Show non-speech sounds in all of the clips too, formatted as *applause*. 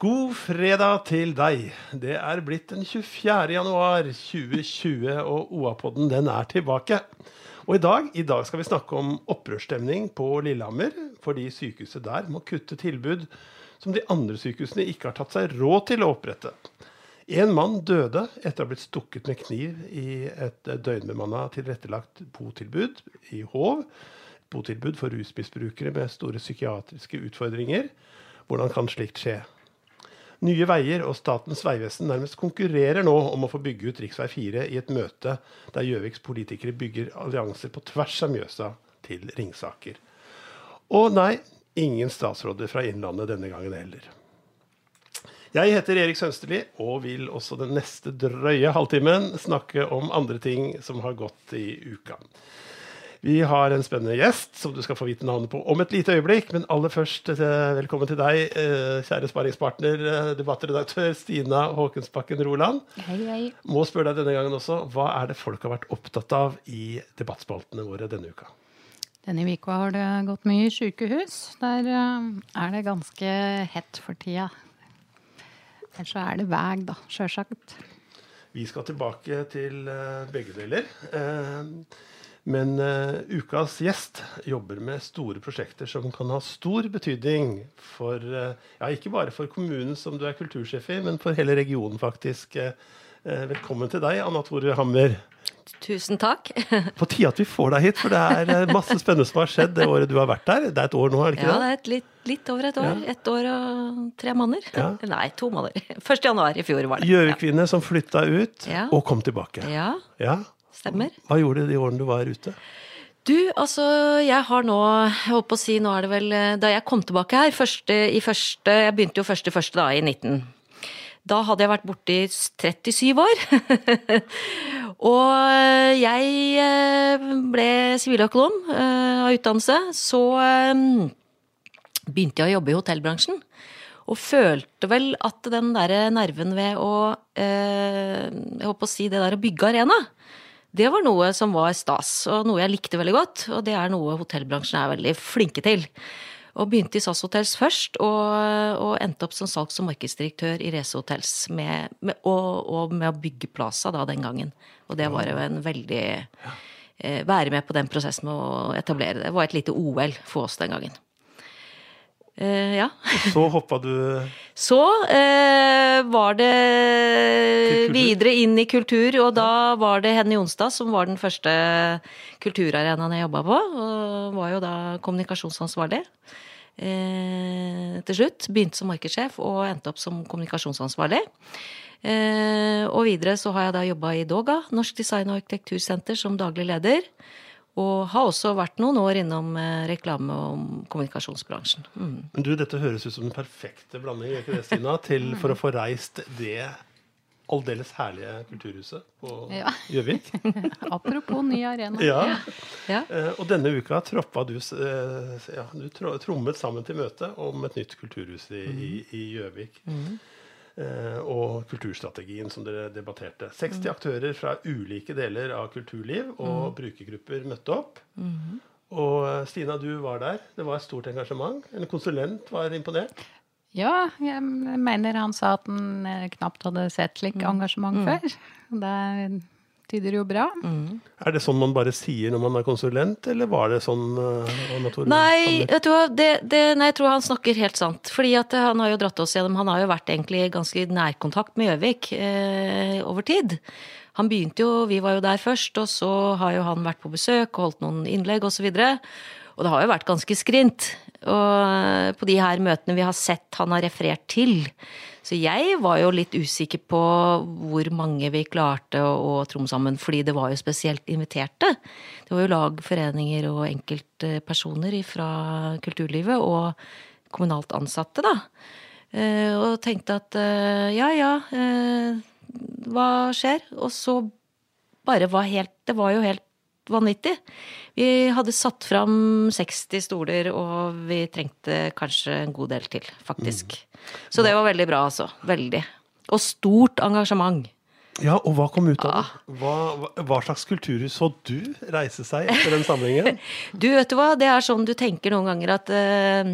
God fredag til deg. Det er blitt den 24. januar 2020, og OA-podden den er tilbake. Og i dag, i dag skal vi snakke om opprørsstemning på Lillehammer, fordi sykehuset der må kutte tilbud som de andre sykehusene ikke har tatt seg råd til å opprette. En mann døde etter å ha blitt stukket med kniv i et døgnbemanna tilrettelagt botilbud i Hov. Botilbud for rusmisbrukere med store psykiatriske utfordringer. Hvordan kan slikt skje? Nye Veier og Statens vegvesen nærmest konkurrerer nå om å få bygge ut rv. 4 i et møte der Gjøviks politikere bygger allianser på tvers av Mjøsa til Ringsaker. Og nei, ingen statsråder fra Innlandet denne gangen heller. Jeg heter Erik Sønsterli og vil også den neste drøye halvtimen snakke om andre ting som har gått i uka. Vi har en spennende gjest som du skal få vite navnet på om et lite øyeblikk. Men aller først, eh, velkommen til deg, eh, kjære sparringspartner, eh, debattredaktør Stina Håkensbakken Roland. Hei, hei. Må spørre deg denne gangen også, hva er det folk har vært opptatt av i debattspaltene våre denne uka? Denne uka har det gått mye i sykehus. Der er det ganske hett for tida. Ellers så er det vei, da, sjølsagt. Vi skal tilbake til begge deler. Men uh, ukas gjest jobber med store prosjekter som kan ha stor betydning for uh, Ja, ikke bare for kommunen som du er kultursjef i, men for hele regionen, faktisk. Eh, velkommen til deg, Anna Tore Hammer. Tusen takk. *laughs* På tide at vi får deg hit, for det er masse spennende som har skjedd det året du har vært der. Det er et år nå, er det ikke Ja, det det? er et litt, litt over et år. Ja. Ett år og tre måneder. Ja. *laughs* Nei, to måneder. *laughs* 1. januar i fjor var det. Gjøvikvinne ja. som flytta ut Ja. og kom tilbake. Ja, Ja. Stemmer. Hva gjorde du de årene du var ute? Du, altså, jeg har nå Jeg holdt på å si, nå er det vel eh, Da jeg kom tilbake her, første, i første Jeg begynte jo første i første, da, i 19. Da hadde jeg vært borte i 37 år. *laughs* og jeg eh, ble siviløkonom eh, av utdannelse. Så eh, begynte jeg å jobbe i hotellbransjen. Og følte vel at den derre nerven ved å eh, Jeg holdt på å si det der å bygge arena, det var noe som var stas, og noe jeg likte veldig godt. Og det er noe hotellbransjen er veldig flinke til. Og begynte i SAS Hotels først, og, og endte opp som salgs- og markedsdirektør i Race Hotels. Med, med, og, og med å bygge Plaza da den gangen. Og det var jo en veldig eh, Være med på den prosessen med å etablere det. Det var et lite OL for oss den gangen. Eh, ja. Så hoppa du Så uh, var det videre inn i kultur, og da var det Henny Jonstad som var den første kulturarenaen jeg jobba på. Og var jo da kommunikasjonsansvarlig. uh, til slutt. Begynte som markedssjef og endte opp som kommunikasjonsansvarlig. Og videre så har jeg da jobba i Doga, Norsk design- og arkitektursenter, som daglig leder. Og har også vært noen år innom eh, reklame- og kommunikasjonsbransjen. Mm. Men du, dette høres ut som den perfekte blanding ikke det, Stina, *laughs* til for å få reist det aldeles herlige kulturhuset på Ja. Gjøvik. *laughs* Apropos ny arena. Ja. Ja. Eh, og denne uka troppa du eh, ja, Du trommet sammen til møte om et nytt kulturhus i i- i Gjøvik. Eh, og kulturstrategien som dere debatterte. 60 aktører fra ulike deler av kulturliv og brukergrupper møtte opp. Og eh, Stina, du var der. Det var et stort engasjement. En konsulent var imponert. Ja, jeg mener han sa at han eh, knapt hadde sett slik engasjement før. Det tyder jo bra. Er det sånn man bare sier når man er konsulent, eller var det sånn uh, Nei, vet du det, det, nei, jeg tror han snakker helt sant. Fordi at han har jo dratt oss gjennom Han har jo vært egentlig i ganske nærkontakt med Gjøvik eh, over tid. Han begynte jo, vi var jo der først, og så har jo han vært på besøk og holdt noen innlegg osv. Og, så. Og det har jo vært ganske skrint. Og på de her møtene vi har sett han har referert til. Så jeg var jo litt usikker på hvor mange vi klarte å, å tromme sammen, fordi det var jo spesielt inviterte. Det var jo lag, foreninger og enkeltpersoner fra kulturlivet og kommunalt ansatte, da. Eh, og tenkte at eh, ja ja, eh, hva skjer? Og så bare var helt Det var jo helt vanvittig. Vi hadde satt fram 60 stoler, og vi trengte kanskje en god del til, faktisk. Så det var veldig bra, altså. Veldig. Og stort engasjement. Ja, og hva kom ut av det? Hva, hva, hva slags kulturhus så du reise seg etter den samlingen? *laughs* Du, vet du hva, det er sånn du tenker noen ganger at uh,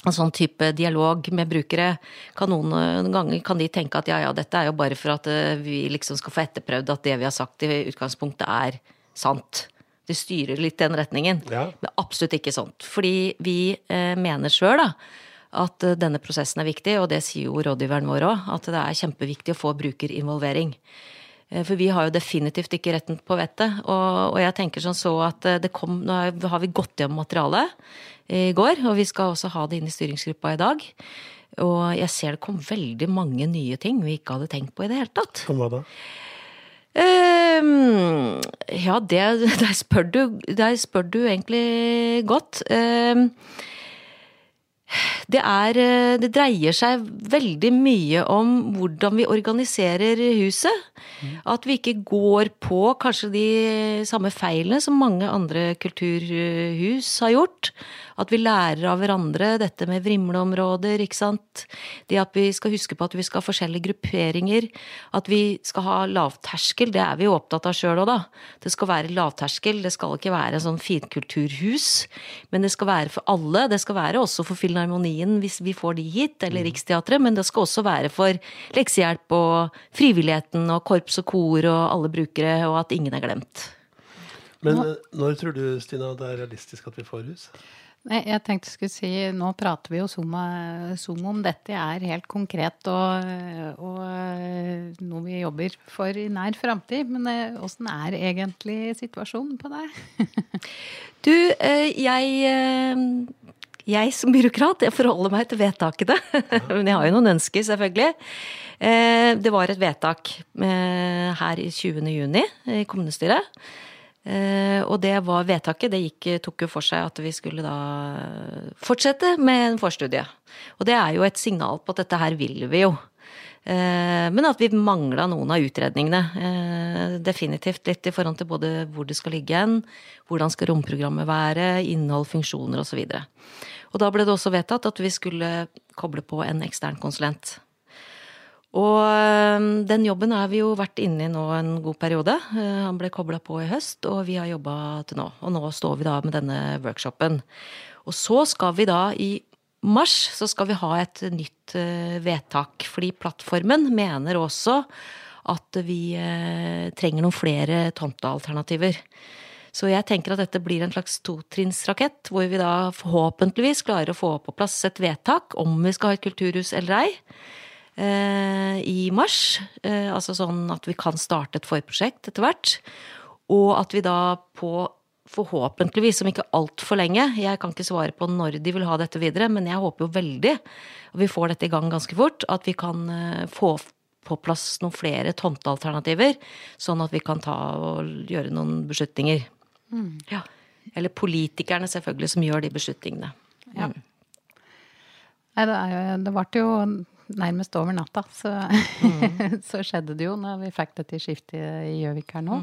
en sånn type dialog med brukere, kan noen, noen ganger kan de tenke at ja ja, dette er jo bare for at eh, vi liksom skal få etterprøvd at det vi har sagt i utgangspunktet er sant. Det styrer litt den retningen. Ja. Men absolutt ikke sånt. Fordi vi eh, mener sjøl at eh, denne prosessen er viktig, og det sier jo rådgiveren vår òg, at det er kjempeviktig å få brukerinvolvering. Eh, For vi har jo definitivt ikke retten på vettet. Og, og jeg tenker sånn så at eh, det kom Nå har- vi gått gjennom materialet i går, og vi skal også ha det inn i styringsgruppa i dag. Og jeg ser det kom veldig mange nye ting vi ikke hadde tenkt på i det hele tatt. Hva da? Ehm, ja, det *laughs* Der spør du, der spør du egentlig godt. Ehm, det er Det dreier seg veldig mye om hvordan vi organiserer huset. At vi ikke går på kanskje de samme feilene som mange andre kulturhus har gjort. At vi lærer av hverandre dette med vrimleområder, ikke sant. Det at vi skal huske på at vi skal ha forskjellige grupperinger. At vi skal ha lavterskel, det er vi jo opptatt av sjøl òg, da. Det skal være lavterskel, det skal ikke være en sånn finkulturhus. Men det skal være for alle. Det skal være også for Filharmonien hvis vi får de hit, eller Riksteatret. Men det skal også være for leksehjelp og frivilligheten og korps og kor og alle brukere, og at ingen er glemt. Men eh, når tror du, Stina, det er realistisk at vi får hus? Nei, jeg tenkte jeg skulle si, Nå prater vi jo som, som om dette er helt konkret og, og eh, noe vi jobber for i nær framtid. Men eh, åssen er egentlig situasjonen på deg? *laughs* Du, eh, jeg jeg som byråkrat jeg forholder meg til vedtakene. *laughs* Men jeg har jo noen ønsker, selvfølgelig. Det var et vedtak her i 20. juni i kommunestyret. Eh, Og det var vedtaket. Det gikk, tok jo for seg at vi skulle da fortsette med en forstudie. Og det er jo et signal på at dette her vil vi jo. Eh, Men at vi mangla noen av utredningene. Eh, Definitivt litt i forhold til både hvor det skal ligge hen, hvordan skal romprogrammet være, innhold, funksjoner osv. Og da ble det også vedtatt at vi skulle koble på en ekstern konsulent. Og eh, den jobben har vi jo vært inne i nå en god periode. Eh, Han ble kobla på i høst, og vi har jobba til nå. Og nå står vi da med denne workshopen. Og så skal vi da i mars så skal vi ha et nytt eh, vedtak. Fordi plattformen mener også at vi eh, trenger noen flere tomtealternativer. Så jeg tenker at dette blir en slags totrinnsrakett, hvor vi da forhåpentligvis klarer å få på plass et vedtak om vi skal ha et kulturhus eller ei. Eh, I mars. Eh, altså sånn at vi kan starte et forprosjekt etter hvert. Og at vi da på forhåpentligvis, om ikke altfor lenge Jeg kan ikke svare på når de vil ha dette videre, men jeg håper jo veldig, og vi får dette i gang ganske fort, at vi kan eh, få på plass noen flere tomtealternativer, sånn at vi kan ta og gjøre noen beslutninger. Ja. Eller politikerne, selvfølgelig, som gjør de beslutningene. Ja. Nei, det, er jo, det ble jo nærmest over natta, så, *laughs* så skjedde det jo når vi fikk dette skiftet i Gjøvik her nå.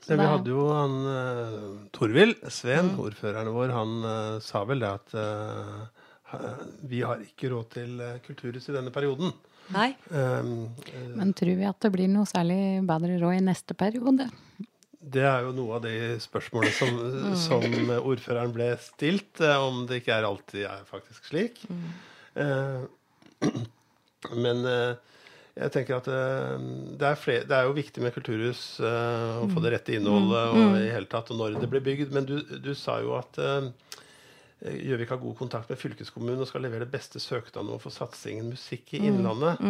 Så vi hadde jo han uh, Torvild Sveen, ordføreren vår, han uh, sa vel det at uh, vi har ikke råd til kulturhus i denne perioden. Nei? Um, Men tror vi at det blir noe særlig bedre råd i neste periode? det er jo noe av de spørsmålene som, som ordføreren ble stilt, om det ikke er alltid er faktisk slik. Eh, men eh, jeg tenker at eh, det, er flere, det er jo viktig med kulturhus, eh, å få det rette innholdet og i hele tatt, og når det blir bygd. Men du, du sa jo at Gjøvik har god kontakt med fylkeskommunen og skal levere det beste søknaden om få satsingen Musikk i Innlandet.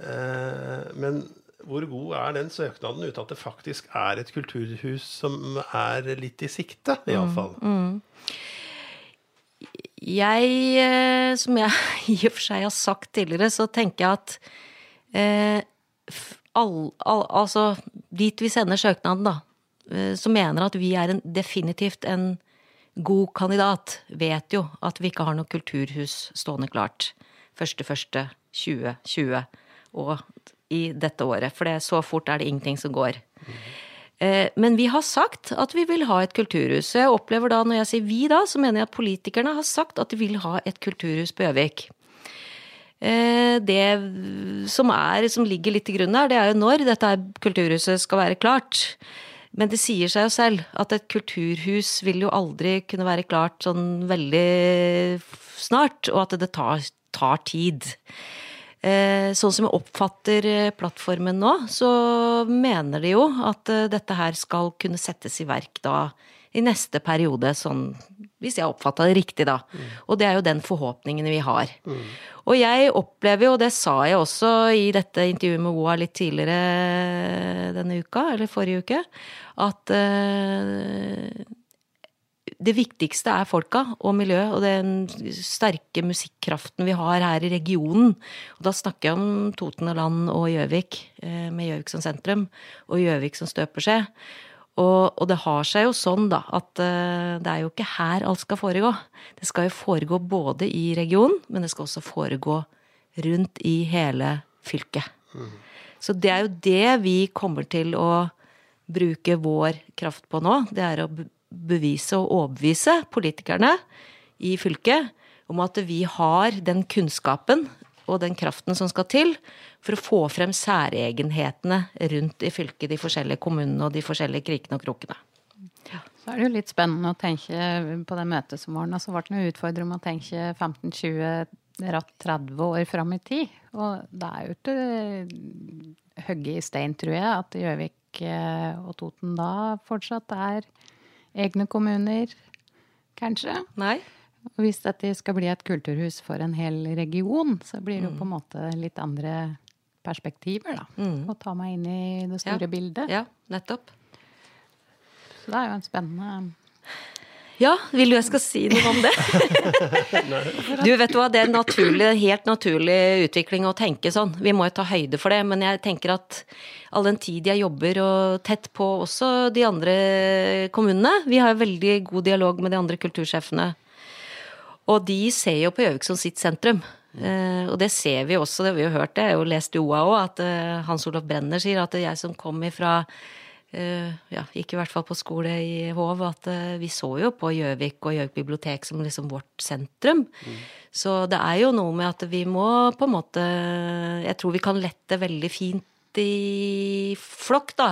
Eh, men hvor god er den søknaden uten at det faktisk er et kulturhus som er litt i sikte, iallfall? Mm, Jeg, eh, som jeg *laughs* i og for seg har sagt tidligere, så tenker jeg at eh, all, all, Altså, dit vi sender søknaden, da, eh, så mener at vi er en, definitivt en god kandidat, vet jo at vi ikke har noe kulturhus stående klart 1.1.2020 og i dette året. For det, så fort er det ingenting som går. Eh, men vi har sagt at vi vil ha et kulturhus. Jeg opplever da, når jeg sier vi da, så mener jeg at politikerne har sagt at de vil ha et kulturhus på Gjøvik. Eh, det som, er, som ligger litt til grunn her, det er jo når dette kulturhuset skal være klart. Men det sier seg jo selv at et kulturhus vil jo aldri kunne være klart sånn veldig snart, og at det tar, tar tid. Eh, sånn som jeg oppfatter eh, plattformen nå, så mener de jo at eh, dette her skal kunne settes i verk da i neste periode, sånn hvis jeg oppfatta det riktig, da. Mm. Og det er jo den forhåpningen vi har. Mm. Og jeg opplever jo, og det sa jeg også i dette intervjuet med OA litt tidligere denne uka, eller forrige uke, at uh, det viktigste er folka og miljøet og den sterke musikkraften vi har her i regionen. Og da snakker jeg om Toten og Land og Gjøvik, eh, med Gjøvik som sentrum, og Gjøvik som støpeskje. Og, og, det har seg jo sånn, da, at uh, det er jo ikke her alt skal foregå. Det skal jo foregå både i regionen, men det skal også foregå rundt i hele fylket. Mm. Så det er jo det vi kommer til å bruke vår kraft på nå. Det er å bevise og overbevise politikerne i fylket om at vi har den kunnskapen og den kraften som skal til for å få frem særegenhetene rundt i fylket, de forskjellige kommunene og de forskjellige krikene og krokene. Så er det jo litt spennende å tenke på det møtet som var nå, så ble det noe utfordrende å tenke 15-20 30 år fram i tid. Og det er jo ikke hogget i stein, tror jeg, at Gjøvik eh, og Toten da fortsatt er egne kommuner, kanskje. Nei. Og hvis dette skal bli et kulturhus for en hel region, så blir det jo på en måte litt andre perspektiver, da. Mm. Å ta meg inn i det store ja. bildet. Ja, nettopp. Så det er jo en spennende ja, vil du jeg skal si noe om det? *laughs* du, vet du hva, det er en helt naturlig utvikling å tenke sånn. Vi må jo ta høyde for det, men jeg tenker at all den tid jeg jobber og tett på også de andre kommunene Vi har jo veldig god dialog med de andre kultursjefene. Og de ser jo på Gjøvik som sitt sentrum. Uh, og det ser vi også, det har vi jo hørt det, jeg har jo lest i OA òg, at uh, Hans Olof Brenner sier at det er jeg som kom ifra ja, gikk i hvert fall på skole i Hov, at uh, vi så jo på Gjøvik og Gjøvik bibliotek som liksom vårt sentrum. Mm. Så det er jo noe med at vi må på en måte Jeg tror vi kan lette veldig fint i flokk, da.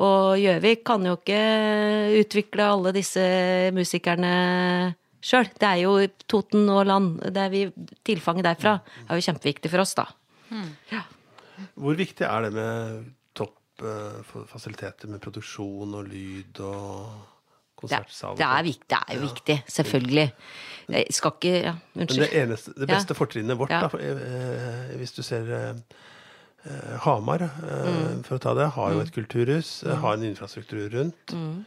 Og Gjøvik kan jo ikke utvikle alle disse musikerne sjøl. Det er jo Toten og land. Det er vi, tilfanget derfra er jo kjempeviktig for oss, da. Mm. Ja. Hvor viktig er det med uh, fasiliteter med produksjon og lyd og konsertsal. Det, det, er, det er jo ja. viktig, selvfølgelig. Jeg skal ikke ja, Unnskyld. Men det, eneste, det beste ja. fortrinnet vårt, da, uh, hvis du ser uh, Hamar, mm. for å ta det, har jo et mm. kulturhus, mm. har en infrastruktur rundt. Mm.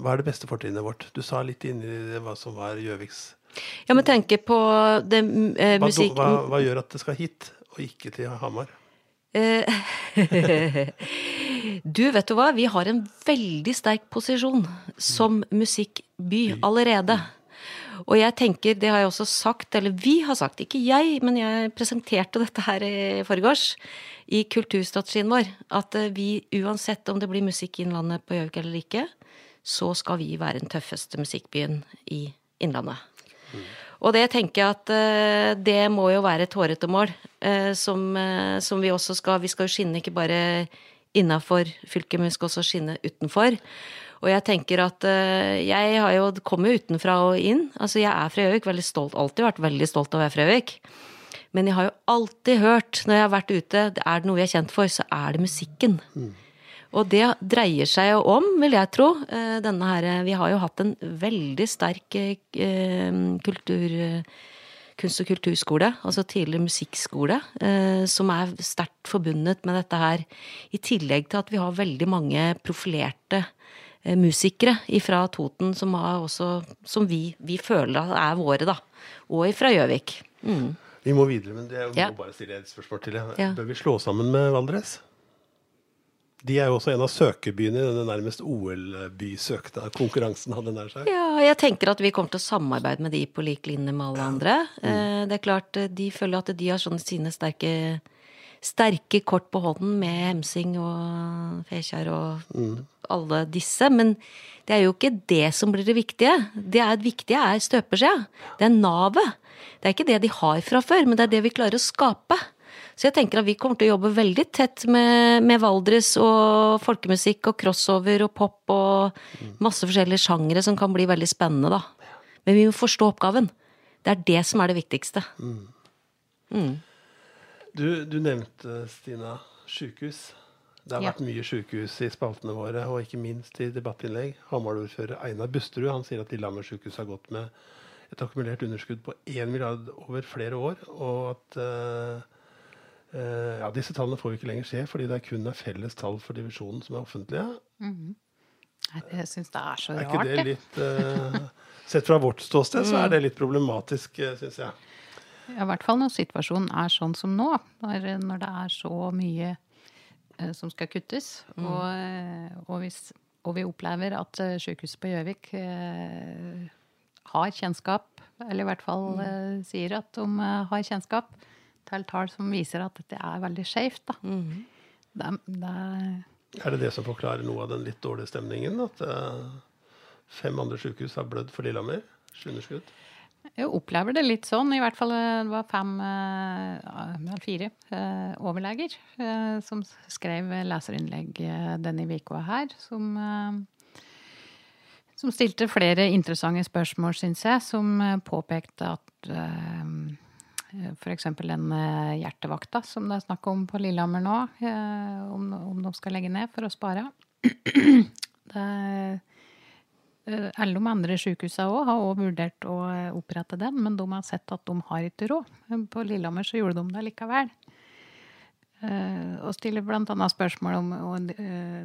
hva er det beste fortrinnet vårt? Du sa litt inni det hva som var Gjøviks Ja, men tenke på det musikk... Hva, hva, hva gjør at det skal hit, og ikke til Hamar? Eh, *laughs* du, vet du hva? Vi har en veldig sterk posisjon som musikkby allerede. Og jeg tenker, det har jeg også sagt, eller vi har sagt, ikke jeg, men jeg presenterte dette her i forgårs, i kulturstrategien vår, at eh, vi uansett om det blir musikk i Innlandet på Gjøvik eller ikke, så skal vi være den tøffeste musikkbyen i Innlandet. Mm. Og det tenker jeg at uh, det må jo være et hårete mål, uh, som, uh, som, vi også skal Vi skal jo skinne ikke bare innafor fylket, men vi skal også skinne utenfor. Og jeg tenker at jeg har jo kommet utenfra og inn. Altså jeg er fra Gjøvik, veldig stolt, alltid vært veldig stolt av å være fra Gjøvik. Men jeg har jo alltid hørt, når jeg har vært ute, er det noe vi er kjent for, så er det musikken. Mm. Og det dreier seg jo om, vil jeg tro, eh, denne her Vi har jo hatt en veldig sterk eh, kultur, kunst- og kulturskole, altså tidligere musikkskole, eh, som er sterkt forbundet med dette her. I tillegg til at vi har veldig mange profilerte eh, musikere fra Toten som, har også, som vi, vi føler er våre, da. Og fra Gjøvik. Mm. Vi må videre, men jeg må Ja. bare stille et spørsmål til. Ja. Bør vi slå sammen med Valdres? De er jo også en av søkebyene i denne nærmest OL-bysøkta konkurransen, hadde nær seg. Ja, jeg tenker at vi kommer til å samarbeide med de på lik linje med alle andre. Mm. Det er klart, eh, de føler at de har sånne sine sterke, sterke kort på hånden med Hemsing og Fekjær og alle disse. Men det er jo ikke det som blir det viktige. Det er, viktige er støpeskjea. Det er navet. Det er ikke det de har fra før, men det er det vi klarer å skape. Så jeg tenker at vi kommer til å jobbe veldig tett med, med Valdres og folkemusikk og crossover og pop og masse forskjellige sjangere som kan bli veldig spennende, da. Men vi må forstå oppgaven. Det er det som er det viktigste. Du, du nevnte, Stina, sjukehus. Det har Ja. vært mye sjukehus i spaltene våre, og ikke minst i debattinnlegg. Hamar-ordfører Einar Busterud han sier at Lillehammer sykehus har gått med et akkumulert underskudd på 1 milliard over flere år, og at eh, ja, disse tallene får vi ikke lenger se, fordi det er kun er felles tall for divisjonen som er offentlige. Nei, Jeg syns det er så rart. Er ikke det litt eh, Sett fra vårt ståsted så er det litt problematisk, syns jeg. Ja, I hvert fall når situasjonen er sånn som nå. Når, det er så mye eh, som skal kuttes. Og, eh, og, hvis, og vi opplever at eh, sykehuset på Gjøvik eh, har kjennskap, eller i hvert fall eh, sier at de eh, har kjennskap, til tall som viser at dette er veldig skjevt. da. Det, det, Er det det som forklarer noe av den litt dårlige stemningen? At uh, fem andre sykehus har blødd for Lillehammer? Underskudd? Jeg opplever det litt sånn. I hvert fall eh, det var fem, eh, fire eh, overleger som skrev leserinnlegg denne uka her, som som stilte flere interessante spørsmål, syns jeg, som påpekte at f.eks. den eh, hjertevakta som det er snakk om på Lillehammer nå, eh, om, om de skal legge ned for å spare. *clears throat* det Eh, Alle de andre sykehusene også har også vurdert å eh, opprette den, men de har sett at de har ikke råd. På Lillehammer så gjorde de det likevel. Eh, Og stiller bl.a. spørsmål om å eh,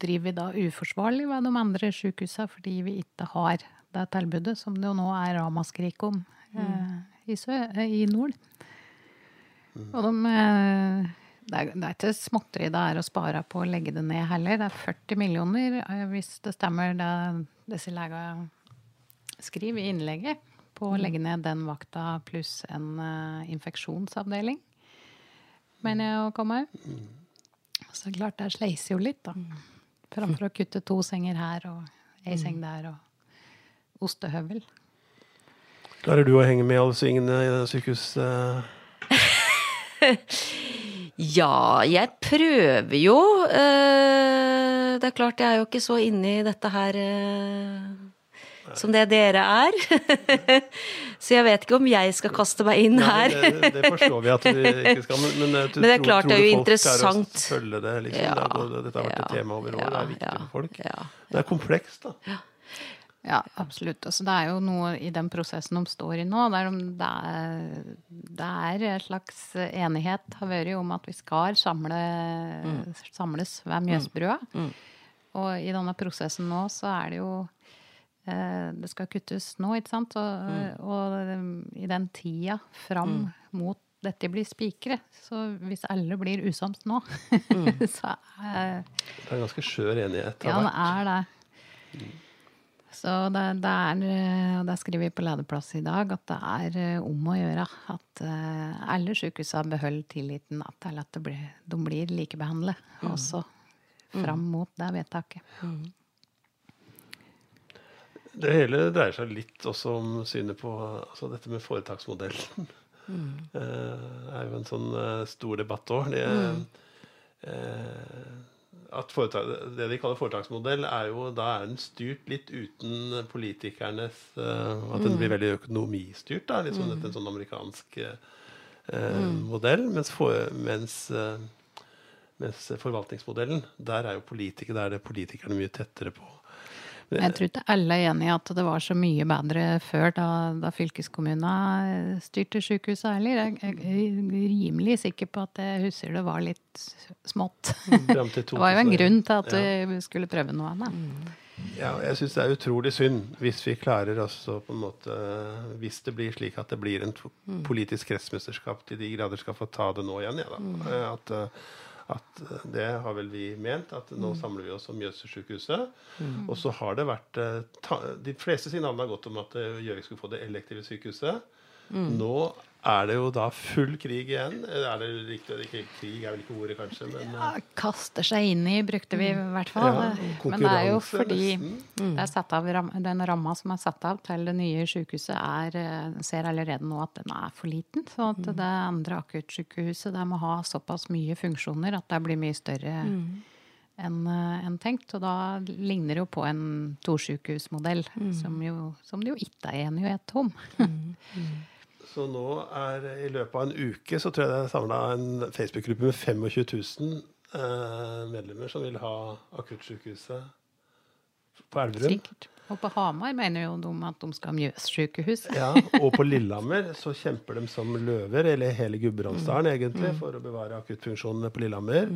driver vi da uforsvarlig ved de andre sykehusene fordi vi ikke har det tilbudet som det jo nå er ramaskrik om eh, i, sø, eh, i nord. Og de eh, det er, det er ikke småtteri det er å spare på å legge det ned heller. Det er 40 millioner, eh, hvis det stemmer det disse legene skriver i innlegget, på å legge ned den vakta pluss en infeksjonsavdeling. Mener jeg å komme òg. Så klart det sleiser jo litt, da. Framfor å kutte to senger her og ei seng der og ostehøvel. Klarer du å henge med alle svingene i det sykehus... eh, *laughs* Ja, jeg prøver jo. Eh, Det er klart, jeg er jo ikke så inne i dette her eh, som det dere er. *laughs* Så jeg vet ikke om jeg skal kaste meg inn Nei, her. det, det forstår vi at vi ikke skal, men, men, *laughs* Men det er klart, tror det er jo interessant. Det, liksom. Ja, det dette har vært et tema over år. det er viktig ja, for folk. ja. Det er komplekst, da. Ja, absolutt. Altså, det er jo noe i den prosessen de står i nå, der det, er, det er en slags enighet har vært om at vi skal samle, samles ved Mjøsbrua. Og i denne prosessen nå så er det jo eh, Det skal kuttes nå, ikke sant? Og, og um, i den tida fram mot dette blir spikere. så hvis alle blir usams nå, *laughs* så er Det er en ganske skjør enighet. ja, det er det. Så det, det er, eh, og det skriver vi på lederplass i dag, at det er eh, om å gjøre at eh, alle sykehusene beholder tilliten til at det blir, de blir likebehandlet, også fram mot det vedtaket. Det hele dreier seg litt også om synet på altså dette med foretaksmodellen. Det er jo en sånn stor debatt òg. Det, eh, at foretak, det de kaller foretaksmodell, er jo da er den styrt litt uten politikernes uh, At den blir veldig økonomistyrt. Da, litt sånn etter en sånn amerikansk eh, modell. Mens, for, mens uh, mens forvaltningsmodellen, der er jo politikere, der er det politikerne mye tettere på. Jeg tror ikke alle er enig i at det var så mye bedre før, da, da fylkeskommunene styrte sykehuset heller. Jeg jeg er rimelig sikker på at jeg husker det var litt smått. *laughs* Det var jo en grunn til at vi skulle prøve noe annet. Ja, jeg syns det er utrolig synd hvis vi klarer også på en måte Hvis det blir slik at det blir en politisk kretsmesterskap til de grader skal få ta det nå igjen, ja, da. Eh, At, eh, at eh, det har vel vi ment, at nå samler vi oss om Mjøssykehuset. Og så har det vært eh, ta, De fleste signalene har gått om at eh, Gjøvik skulle få det elektive sykehuset. Nå er det jo da full krig igjen. Er det riktig? Ikke krig er vel ikke ordet, kanskje, men eh, Ja, kaster seg inn i, brukte vi i hvert fall. Ja, Men det er jo fordi det er satt av, den ramma som er satt av til det nye sykehuset, er, eh, ser allerede nå at den er for liten. Så at det andre akuttsykehuset må ha såpass mye funksjoner at det blir mye større enn en tenkt. Og da ligner det jo på en tosykehusmodell, som, jo, som det jo ikke er enighet om. Så nå er i løpet av en uke så tror jeg det er samla en Facebook-gruppe med 25 000 eh, medlemmer som vil ha akuttsykehuset på Elverum. Sikkert. Og på Hamar mener jo de at de skal ha Mjøssykehus. Ja, og på Lillehammer så kjemper de som løver, eller hele Gudbrandsdalen egentlig, for å bevare akuttfunksjonene på Lillehammer.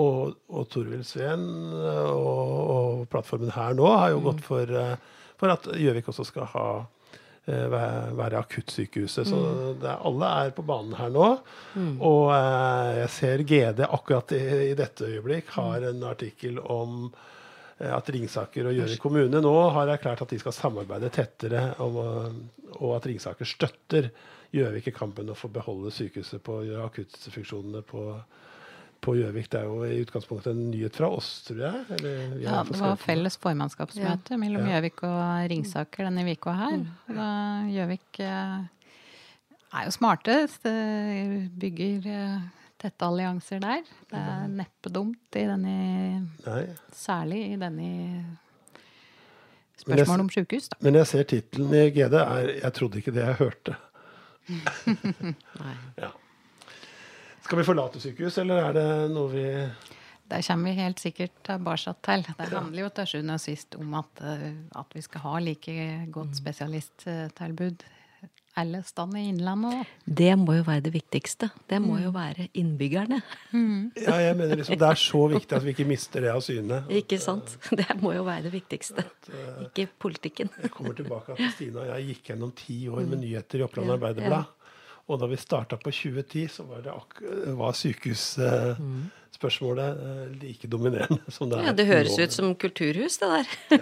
Og, og Torvild Sveen og, og plattformen her nå har jo gått for, eh, for at Gjøvik også skal ha eh, være, være akuttsykehuset. Så det er, alle er på banen her nå. Og eh, jeg ser GD akkurat i, i dette øyeblikk har en artikkel om eh, at Ringsaker og Gjøvik kommune nå har erklært at de skal samarbeide tettere, om, og at Ringsaker støtter Gjøvik i kampen å få beholde sykehuset på akuttfunksjonene på på Gjøvik. Det er jo i utgangspunktet en nyhet fra oss, tror jeg. Eller, vi Ja, det var felles formannskapsmøte mellom Gjøvik og Ringsaker denne uka her. Og Da Gjøvik eh, er jo smarte. Bygger eh, tette allianser der. Det er neppe dumt i denne Nei. Særlig i denne spørsmålet om sjukehus, da. Men jeg ser tittelen i GD er 'Jeg trodde ikke det jeg hørte'. Nei. *laughs* *laughs* ja. Skal vi forlate sykehus, eller er det noe vi Der kommer vi helt sikkert tilbake til. Det handler jo til sjuende og sist om at, eh, at vi skal ha like godt spesialisttilbud alle steder i Innlandet òg. Det må jo være det viktigste. Det må jo være innbyggerne. Ja, jeg mener liksom Det er så viktig at vi ikke mister det av syne. *laughs* Ikke sant? Det må jo være det viktigste. Ikke politikken. Jeg kommer tilbake at Stine og jeg gikk gjennom ti år med nyheter i Oppland Ja, Arbeiderblad. Og da vi starta på 2010, så var, det ak var sykehusspørsmålet eh, like dominerende som det er Ja, det høres nå. ut som kulturhus, det der. *laughs*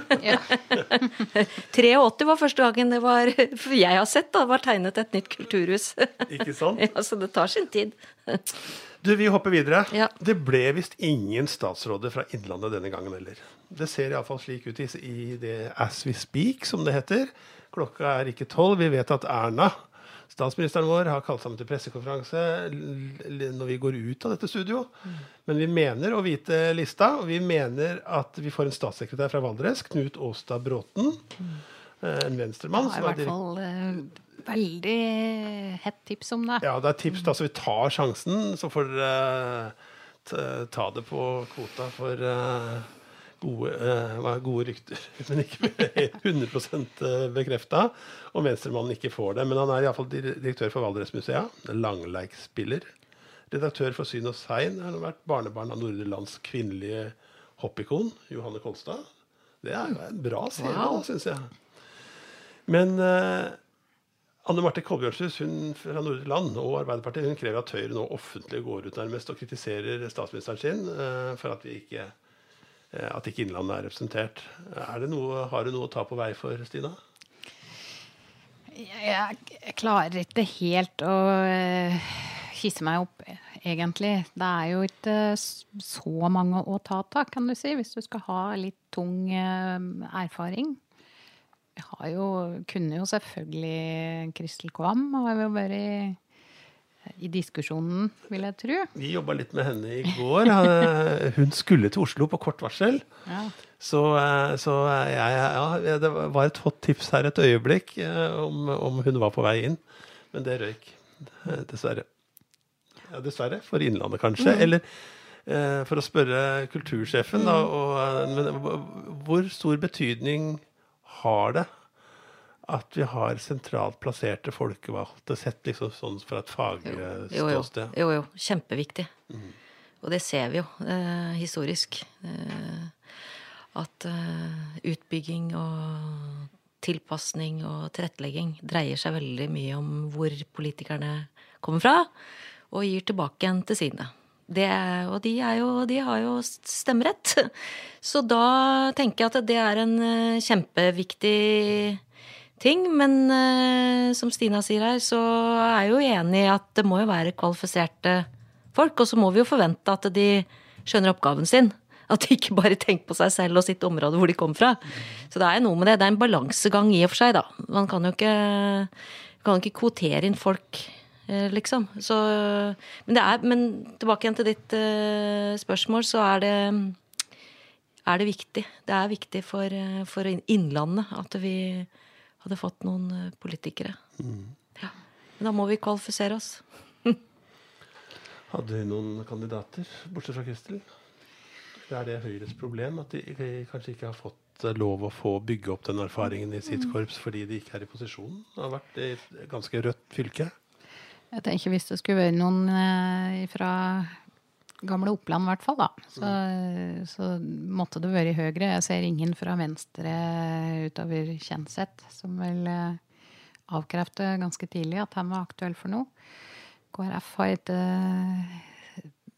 83 *laughs* var første gangen det var for jeg har sett da, var tegnet et nytt kulturhus. *laughs* Ikke sant? Ja, så det tar sin tid. Du, Vi hopper videre. Ja. Det ble visst ingen statsråder fra Innlandet denne gangen heller. Det ser iallfall slik ut i, i det As We Speak, som det heter. Klokka er ikke tolv. Vi vet at Erna, statsministeren vår, har kalt sammen til pressekonferanse når vi går ut av dette studio. Men vi mener å vite lista, og vi mener at vi får en statssekretær fra Valdres, Knut Aastad Bråten. Mm. En venstremann. Det er i er hvert fall uh, veldig hett tips om det. Ja, det er tips. da, så Vi tar sjansen, så får dere ta, ta det på kvota for eh, gode, eh, er gode rykter. *laughs* Men ikke 100% bekrefta. Om venstremannen ikke får det. Men han er iallfall direktør for Valdresmusea. Langleikspiller. Redaktør for Syn og Sein har han vært. Barnebarn av Nordre Lands kvinnelige hoppikon, Johanne Kolstad. Det er jo en bra serie, Wow. syns jeg. Men eh, Anne Marte Kolbjørnshus hun fra Nordre Land og Arbeiderpartiet hun krever at Høyre nå offentlig går ut nærmest og kritiserer statsministeren sin eh, for at, vi ikke, eh, at ikke Innlandet er representert. Er noe, har du noe å ta på vei for, Stina? Jeg, klarer ikke helt å kisse hisse meg opp, egentlig. Det er jo ikke så mange å ta tak, kan du si, hvis du skal ha litt tung eh, erfaring. Jeg har jo, kunne jo selvfølgelig Kristel Kvam har jo vært i, diskusjonen, vil jeg tro. Vi jobba litt med henne i går. *laughs* Eh, Hun skulle til Oslo på kort varsel. Ja. Så, eh, så ja, jeg, ja, det var et hot tips her et øyeblikk eh, om, om hun var på vei inn. Men det røyk, eh, dessverre. Ja, dessverre. For Innlandet, kanskje. Eller Eh, for å spørre kultursjefen, da, og, eh, men, hvor stor betydning har det at vi har sentralt plasserte folkevalgte, sett liksom sånn fra et Jo, jo. jo, jo. Kjempeviktig. Og det ser vi jo eh, historisk. Eh, at eh, utbygging og tilpasning og tilrettelegging dreier seg veldig mye om hvor politikerne kommer fra, og gir tilbake igjen til sine. Det, og de, er jo, de har jo stemmerett. *laughs* Så da tenker jeg at det er en eh, kjempeviktig ting. Men eh, som Stina sier her, så er jeg jo enig i at det må jo være kvalifiserte folk. Og så må vi jo forvente at de skjønner oppgaven sin. At de ikke bare tenker på seg selv og sitt område hvor de kommer fra. Så det er noe med det. Det er en balansegang i og for seg, da. Man kan jo ikke, kan ikke kvotere inn folk, eh, liksom. Så, men, er, men tilbake igjen til ditt uh, spørsmål, så er det er det viktig. Det er viktig for, for Innlandet at vi hadde fått noen politikere. politikere. Ja. Men da må vi kvalifisere oss. Hadde vi noen kandidater, bortsett fra Kristel? Er det Høyres problem at de kanskje ikke har fått eh, lov å få bygge opp den erfaringen i sitt korps fordi de ikke er i posisjon? Det har vært i et ganske rødt fylke. Jeg tenker Hvis det skulle vært noen eh, fra gamle Oppland, i hvert fall, da, så, så måtte det vært Høyre. Jeg ser ingen fra Venstre utover Kjenseth som vel eh, avkrefte ganske tidlig at han var aktuell for noe. KrF har ikke eh,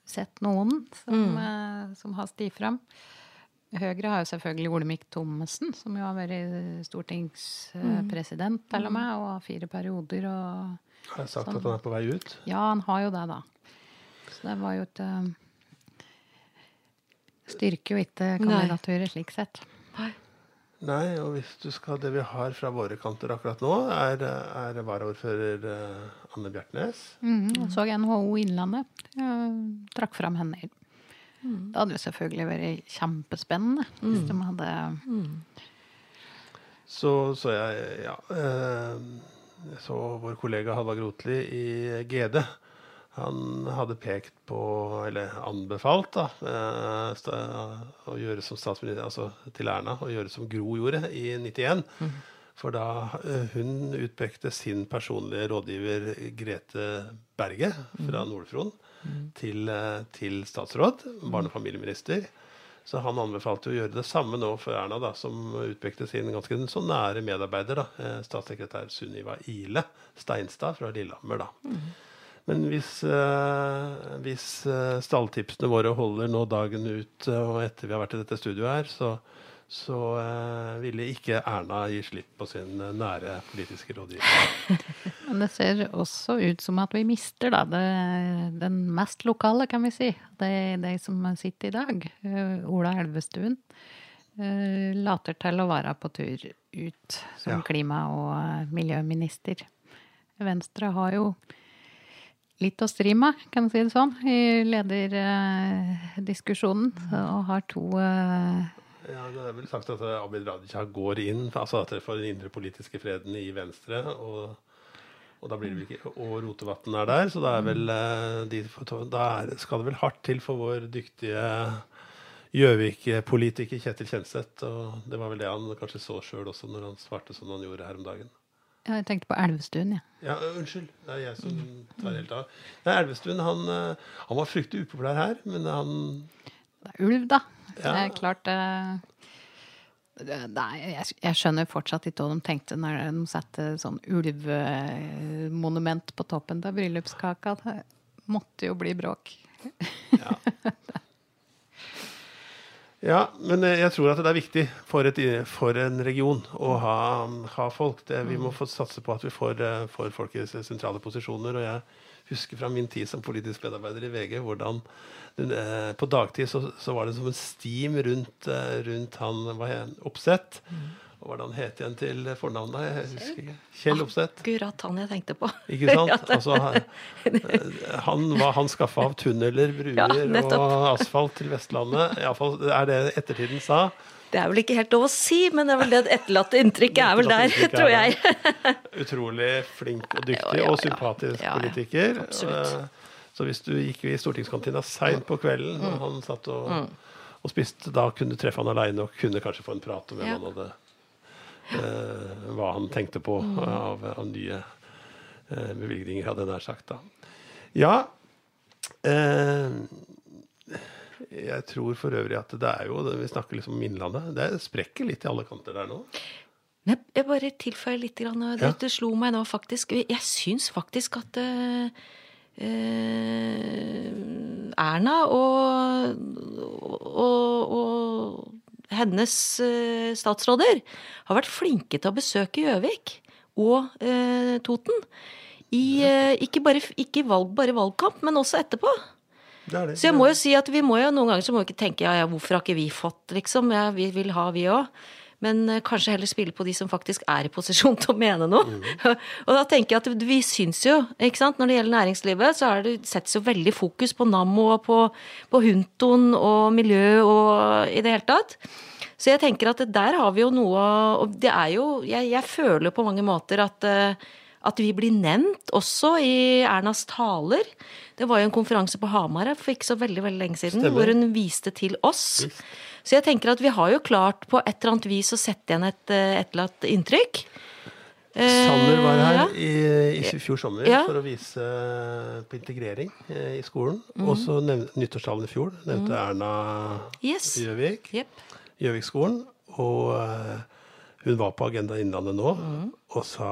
sett noen som, mm. som har sti fram. Høyre har jo selvfølgelig Olemic Thommessen, som jo har vært stortingspresident til og med, og har fire perioder. og Har han sagt at han er på vei ut? ja, han har jo det, da. Så det var jo ikke Styrker jo ikke kandidaturet slik sett. Nei, og hvis du skal det vi har fra våre kanter akkurat nå, er, er varaordfører eh, Anne Bjertnæs. Mm, så NHO Innlandet. Jeg trakk fram henne. Det hadde jo selvfølgelig vært kjempespennende hvis de hadde Så så jeg ja, eh, jeg så vår kollega Halvard Grotli i GD. Han hadde pekt på, eller anbefalt, da, eh, å gjøre som statsminister, altså til Erna, å gjøre som Gro gjorde i 91. For da eh, hun utpekte sin personlige rådgiver Grete Berge fra Nord-Fron til, eh, til statsråd, barne- og familieminister. Så han anbefalte å gjøre det samme nå for Erna, da, som utpekte sin ganske så nære medarbeider, da, statssekretær Sunniva Ile Steinstad fra Lillehammer. da. Men hvis, eh, hvis eh, stalltipsene våre holder nå dagen ut eh, og etter vi har vært i dette studioet her, så, så ville ikke Erna gi slipp på sin nære politiske rådgiver. *laughs* Men det ser også ut som at vi mister da, det, den mest lokale, kan vi si. Det er de som sitter i dag. Ola Elvestuen later til å være på tur ut som klima- og miljøminister. Venstre har jo litt å stri med, kan jeg si det sånn, i lederdiskusjonen. Og har to eh, Ja, det er vel sagt at Abid Raja går inn, altså at for den indre politiske freden i Venstre. og og ikke, og Rotevatn er der, så da, er vel, eh, de, da er, skal det vel hardt til for vår dyktige Gjøvik-politiker Kjetil Kjenseth. Og det var vel det han kanskje så sjøl også, når han svarte som han gjorde her om dagen. Ja, Jeg tenkte på Elvestuen, jeg. Ja, ja, unnskyld. Det er jeg som tar helt av. Nei, Elvestuen han, eh, han var fryktelig upopulær her, men han Det er ulv, da. Det er klart eh, det- Nei, jeg, jeg skjønner fortsatt ikke hva de tenkte når de satte sånn ulvemonument på toppen av bryllupskaka. Det måtte jo bli bråk. Ja, men eh, jeg tror at det er viktig for, et, for en region å ha, ha folk. Det, vi må få satse på at vi får, eh, får folk i sentrale posisjoner. Og jeg husker fra min tid som politisk medarbeider i VG hvordan eh, på dagtid så, så var det som en stim rundt, eh, rundt han hva Oppsett. han, Og hva det han het igjen til fornavnet? Jeg husker ikke. Kjell Opseth. Akkurat han jeg tenkte på. *laughs* Ikke sant? *laughs* Altså, han, han, var- han skaffa av tunneler, bruer Ja, og *laughs* asfalt til Vestlandet. I alle fall er det ettertiden sa. Det er vel ikke helt lov å si, men det er vel det etterlatte inntrykket er vel der, tror jeg. Utrolig flink og dyktig og sympatisk politiker. Eh, Så hvis du gikk i stortingskantina seint på kvelden, og han satt og, og spiste, da kunne du treffe han aleine og kunne kanskje få en prat om hvem han hadde eh, Hva han tenkte på av, av nye eh, bevilgninger, hadde jeg nær sagt. da. Ja. Eh, jeg tror for øvrig at det er jo Vi snakker liksom om Innlandet. Det sprekker litt i alle kanter der nå. Nei, jeg bare tilføyer litt. Grann, og Ja. Slo meg nå faktisk. Jeg syns faktisk at uh, eh, Erna og, og, og hennes eh, statsråder har vært flinke til å besøke Gjøvik og eh, Toten. I, eh, ikke, bare, ikke valg, bare valgkamp, men også etterpå. Det det. Så jeg må jo si at vi må jo noen ganger så må vi ikke tenke ja, ja, hvorfor har ikke vi fått, liksom. Ja, vi vil ha, vi òg. Men eh, kanskje heller spille på de som faktisk er i posisjon til å mene noe. *laughs* og da tenker jeg at vi syns jo, ikke sant, når det gjelder næringslivet, så er det, settes jo veldig fokus på Nammo og på, på Huntoen og miljø og i det hele tatt. Så jeg tenker at der har vi jo noe Og det er jo Jeg, jeg føler på mange måter at eh, at vi blir nevnt også i Ernas taler. Det var jo en konferanse på Hamar for ikke så veldig veldig lenge siden, Stemmer. hvor hun viste til oss. Så jeg tenker at vi har jo klart på et eller annet vis å sette igjen et, eh, et eller annet inntrykk. Sanner var her ja. i, i fjor sommer Ja. for å vise på integrering eh, i skolen. Mm. Og så nyttårstalen i fjor nevnte Erna Yes. Gjøvik-skolen. Gjøvikskolen. Og eh, hun var på Agenda Innlandet nå mm. og sa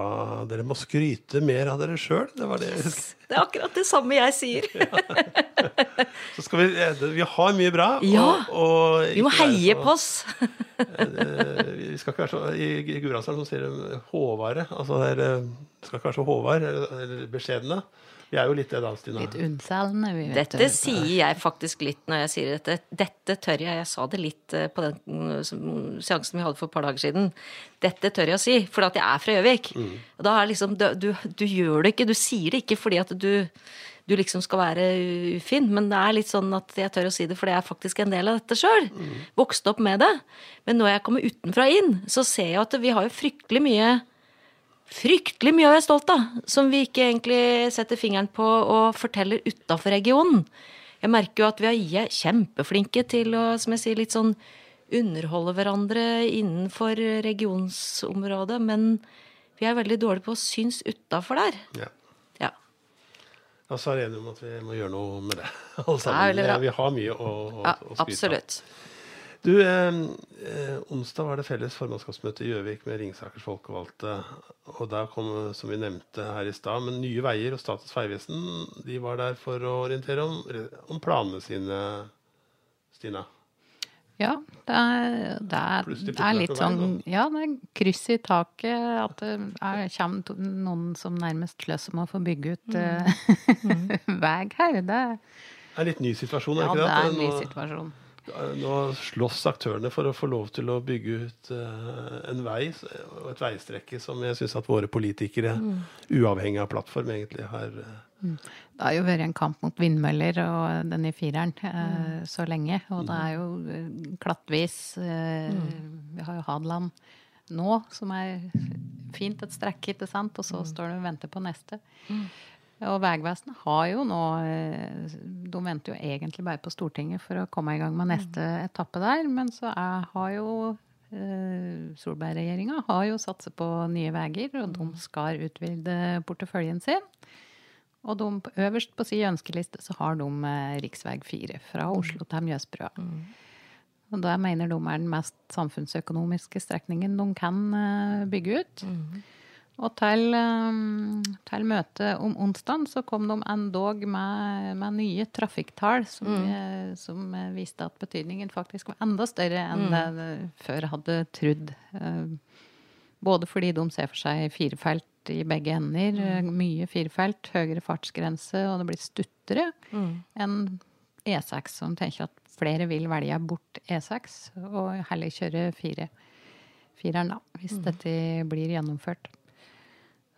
dere må skryte mer av dere sjøl. Det var det jeg husker. Det er akkurat det samme jeg sier. *laughs* Så skal vi, eh, vi har mye bra. Ja. Og, og Vi må heie på oss. *laughs* eh, Vi skal ikke være så I i Gudbrandsdalen sier de håvare. Altså det er, eh, skal ikke være så håvard eller beskjedne. Vi er jo litt det da, Stina. Litt unnfallende, vi vet Dette det. sier jeg faktisk litt når jeg sier dette. Dette tør jeg. Jeg sa det litt eh, på den mm, seansen vi hadde for et par dager siden. Dette tør jeg å si, fordi at jeg er fra Gjøvik. Mm. Da er liksom, du, du, gjør det ikke, du sier det ikke fordi at du, du liksom skal være ufin, men det er litt sånn at jeg tør å si det fordi jeg er faktisk en del av dette sjøl. Vokste opp med det. Men når jeg kommer utenfra inn, så ser jeg at vi har jo fryktelig mye fryktelig mye å være stolt av, som vi ikke egentlig setter fingeren på og forteller utafor regionen. Jeg merker jo at vi er kjempeflinke til å, som jeg sier, litt sånn underholde hverandre innenfor regionsområdet, men vi er veldig dårlige på å synes utafor der. Ja. Ja. Og så er vi enige om at vi må gjøre noe med det. *laughs* Alle sammen. bra. Vi har mye å, å, ja å skryte av. absolutt. Du, eh, eh, onsdag var det felles formannskapsmøte i Gjøvik med Ringsakers folkevalgte. Og der kom, som vi nevnte her i stad, men Nye Veier og Statens vegvesen de var der for å orientere om, om planene sine, Stina. Ja, det er, det er, det er litt sånn Ja, det er kryss i taket. At det er, kommer noen som nærmest sløs om å få bygge ut mm. *laughs* vei her. Det, Det er en litt ny situasjon, er ja, ikke det er en ny Nå- situasjon. Nå slåss aktørene for å få lov til å bygge ut eh, en vei og et veistrekke som jeg syns at våre politikere, uavhengig av plattform, egentlig har eh, Det har jo vært en kamp mot vindmøller og den i fireren mm. så lenge. Og det er jo eh, klattvis. Eh, Vi har jo Hadeland nå, som er fint et strekke, ikke sant? Og så står det og venter på neste. Og Vegvesenet har jo nå eh, De venter jo egentlig bare på Stortinget for å komme i gang med neste etappe der, men så er, har jo eh, Solberg-regjeringa har jo satset på nye veier, og de skal utvide porteføljen sin. Og de, øverst på sin ønskeliste så har de riksveg 4 fra Oslo til Mjøsbrua. Og da mener de er den mest samfunnsøkonomiske strekningen de kan eh, bygge ut. Og til, eh, til møtet om onsdag så kom de endog med, med nye trafikktall som, mm. som eh, viste at betydningen faktisk var enda større enn det det før hadde trodd. Eh, Både fordi de ser for seg firefelt i begge ender, mm. mye firefelt, høyere fartsgrense, og det blir stuttere enn E6, som tenker at flere vil velge bort E6 og heller kjøre fire. Fireren, da, hvis dette blir gjennomført.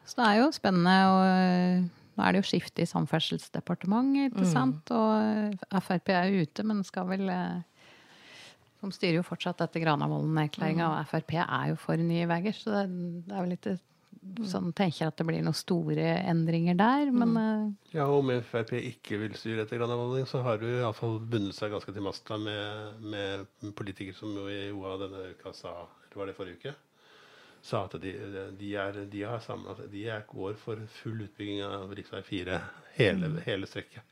Så det er jo spennende. og Nå er det jo skifte i Samferdselsdepartementet, ikke sant? Og Frp er jo ute, men skal vel eh, De styrer jo fortsatt etter Granavolden-erklæringa, og Frp er jo for nye veier, så det, det er vel ikke sånn tenker at det blir noen store endringer der, men mm. Ja, og om Frp ikke vil styre etter Granavolden, så har du iallfall bundet seg ganske til masta med, med politikere som jo i OA denne uka sa, eller var det forrige uke, sa at de, de, er, de har samlet, de går for full utbygging av rv. 4, hele, hele strekket.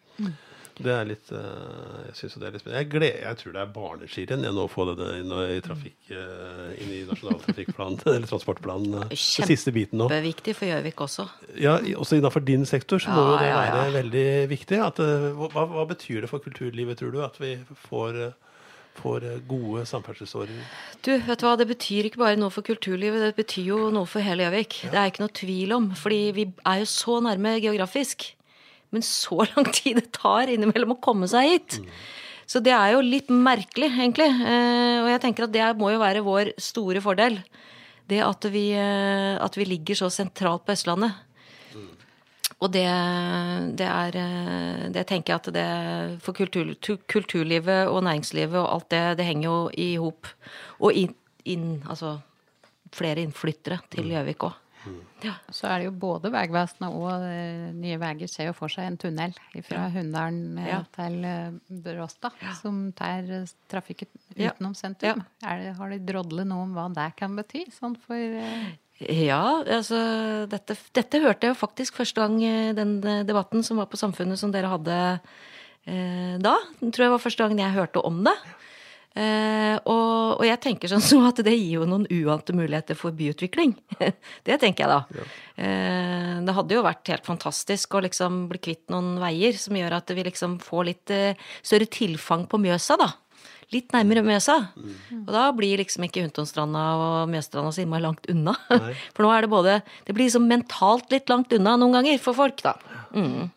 Det er litt eh, Jeg synes jo det er litt spennende. Jeg, gleder, jeg tror det er barneskirenn jeg nå får få det inn i trafikk eh, inn i Nasjonal trafikkplan, *laughs* eller transportplanen. eh, Den siste biten nå. Kjempeviktig for Gjøvik også. Ja, også innenfor din sektor så må Ja, det ja, ja. være veldig viktig. At, hva, hva betyr det for kulturlivet, tror du, at vi får, får gode samferdselsårer? Du, vet du hva, Det betyr ikke bare noe for kulturlivet, det betyr jo noe for hele Gjøvik. Det er ikke noe tvil om, fordi vi er jo så nærme geografisk. Men så *laughs* lang tid det tar innimellom å komme seg hit. Så det er jo litt merkelig, egentlig. Eh, Og jeg tenker at det må jo være vår store fordel. Det at vi, eh, at vi ligger så sentralt på Østlandet. Og det, det er eh, Det tenker jeg at det For kultur, kulturlivet og næringslivet og alt det, det henger jo i hop. Og inn, inn Altså flere innflyttere til Gjøvik òg. så er det jo både Vegvesenet og eh, Nye Veier ser jo for seg en tunnel fra Hunndalen eh, Ja. til Bråstad, Bråstad, som tar trafikken Ja. utenom sentrum. Er det, har de drodlet noe om hva det kan bety? Sånn for Ja, altså dette, dette hørte jeg jo faktisk første gang eh, den eh, debatten som var på Samfunnet som dere hadde eh, da. Den tror jeg var første gangen jeg hørte om det. Eh, og, og jeg tenker sånn *laughs* som at det gir jo noen uante muligheter for byutvikling. *laughs* det tenker jeg da. Eh, det hadde jo vært helt fantastisk å liksom bli kvitt noen veier som gjør at vi liksom får litt eh, større tilfang på Mjøsa, da. Litt nærmere Mjøsa. Og da blir liksom ikke Huntonstranda og Mjøsstranda så innmari langt unna. *laughs* For nå er det både Det blir liksom mentalt litt langt unna noen ganger for folk, da. Mm.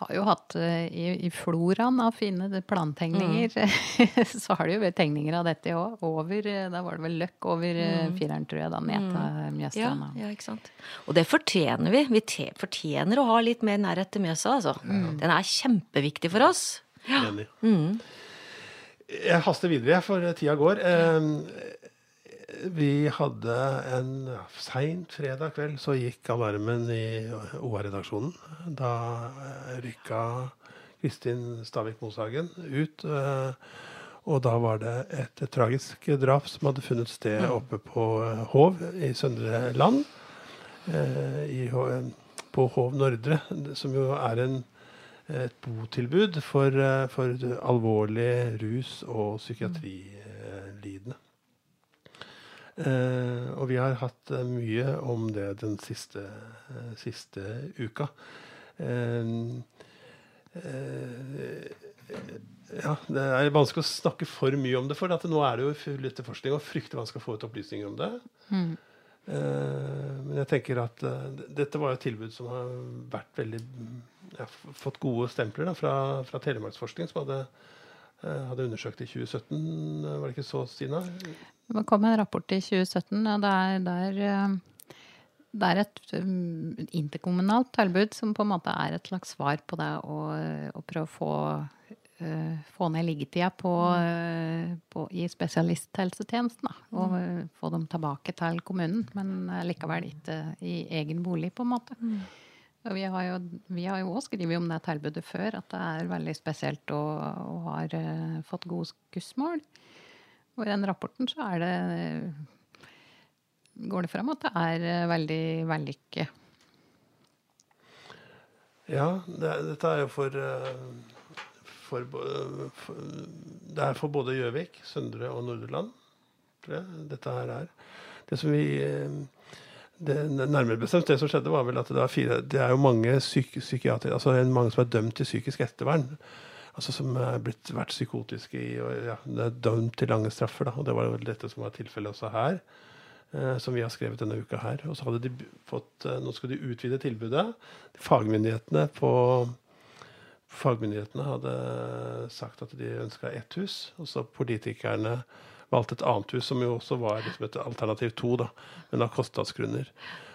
har jo hatt eh, i, i floraen av fine plantegninger, *laughs* så har det jo vært tegninger av dette òg. Over eh, Da var det vel løkk over mm. fireren, tror jeg, da ned til Ja, Mjøsstranda. ja, ikke sant. Og det fortjener vi. Vi te fortjener å ha litt mer nærhet til Mjøsa, altså. Den er kjempeviktig for oss. Ja. Enig. Jeg haster videre, for tida går. Vi hadde en seint fredag kveld, så gikk alarmen i OA-redaksjonen. Da eh, rykka Kristin Stavik Moshagen ut. eh, Og da var det et, tragisk drap som hadde funnet sted oppe på eh, Hov i Søndre Land. på Hov Nordre, som jo er en et botilbud for, eh, for alvorlig rus- og psykiatrilidende. Eh, og vi har hatt eh, mye om det den siste, siste uka. Ja, det er vanskelig å snakke for mye om det, for nå er det jo full etterforskning og fryktelig vanskelig å få ut opplysninger om det. Eh, men jeg tenker at dette var et tilbud som har vært veldig ja, fått gode stempler da, fra, fra Telemarksforskning, som hadde, eh, hadde undersøkt i 2017. eh, Var det ikke så, Stina? Det kom en rapport i 2017, og det er, det er, eh, det er et um, interkommunalt tilbud som på en måte er et slags svar på det å, å prøve å få, få ned liggetida på, på, i spesialisthelsetjenesten. Da, og få dem tilbake til kommunen, men likevel ikke i egen bolig, på en måte. Og vi har jo vi også skrevet om det tilbudet før, at det er veldig spesielt og, og har uh, fått gode skussmål. Og i den rapporten så er det går det fram at det er eh, veldig vellykket. Ja, det, dette er jo for, eh, for, for Det er for både Gjøvik, Søndre og Nordre Land, tror jeg dette her er. Det som vi eh, det, Nærmere bestemt, det som skjedde, var vel at det, fire, det er jo mange psyk, psykiatere, altså en- mange som er dømt til psykisk ettervern. Altså som er blitt, vært psykotiske i og ja, det er dømt til lange straffer. Da, og det var vel dette som var tilfellet også her. eh, som vi har skrevet denne uka her. Og så hadde de fått eh, Nå skulle de utvide tilbudet. Fagmyndighetene på Fagmyndighetene hadde sagt at de ønska ett hus, og så politikerne valgte et annet hus, som jo også var liksom et alternativ to, da, men av kostnadsgrunner.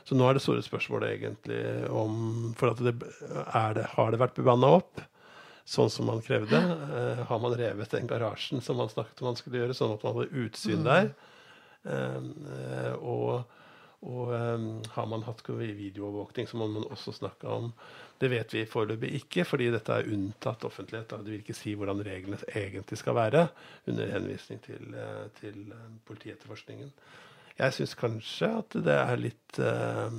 Så nå er det store spørsmålet egentlig om For det, det, har det vært bemanna opp? sånn som man krevde. Eh, har man revet den garasjen som man snakket om man skulle gjøre, sånn at man hadde utsyn der? Eh, og, Og um, har man hatt videoovervåkning, så må man også snakke om Det vet vi foreløpig ikke, fordi dette er unntatt offentlighet. Da. Det vil ikke si hvordan reglene egentlig skal være, under henvisning til, uh, til uh, politietterforskningen. Jeg syns kanskje at det er litt uh,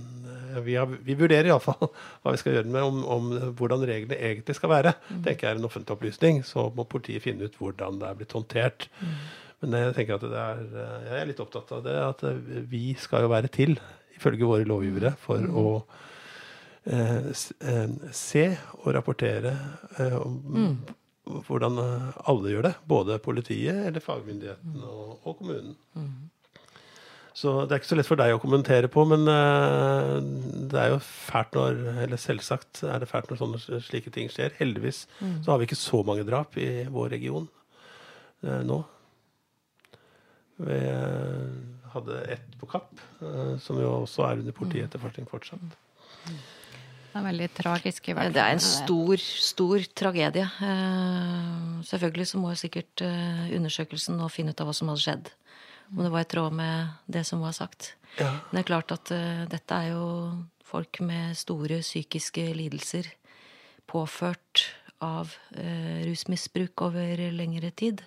Vi, har, vi vurderer iallfall *laughs* hva vi skal gjøre med om, om hvordan reglene egentlig skal være. Mm. Det ikke er en offentlig opplysning. Så må politiet finne ut hvordan det er blitt håndtert. Mm. Men jeg tenker at det er, eh, jeg er litt opptatt av det, at eh, vi skal jo være til, ifølge våre lovgivere, for mm. å eh, eh, se og rapportere eh, om mm. hvordan alle gjør det. Både politiet, eller fagmyndigheten mm. og, og kommunen. Mm. Så det er ikke så lett for deg å kommentere på, men det er jo fælt når Eller selvsagt er det fælt når sånne slike ting skjer. Heldigvis mm. så har vi ikke så mange drap i vår region nå. Vi eh, hadde ett på Kapp, eh, som jo også er under politietterforskning fortsatt. Det er veldig tragisk. i hvert fall. Det er en stor, stor tragedie. Eh, selvfølgelig så må jo sikkert undersøkelsen nå finne ut av hva som hadde skjedd. Om det var i tråd med det som var sagt. Ja. Men det er klart at dette er jo folk med store psykiske lidelser påført av rusmisbruk over lengre tid.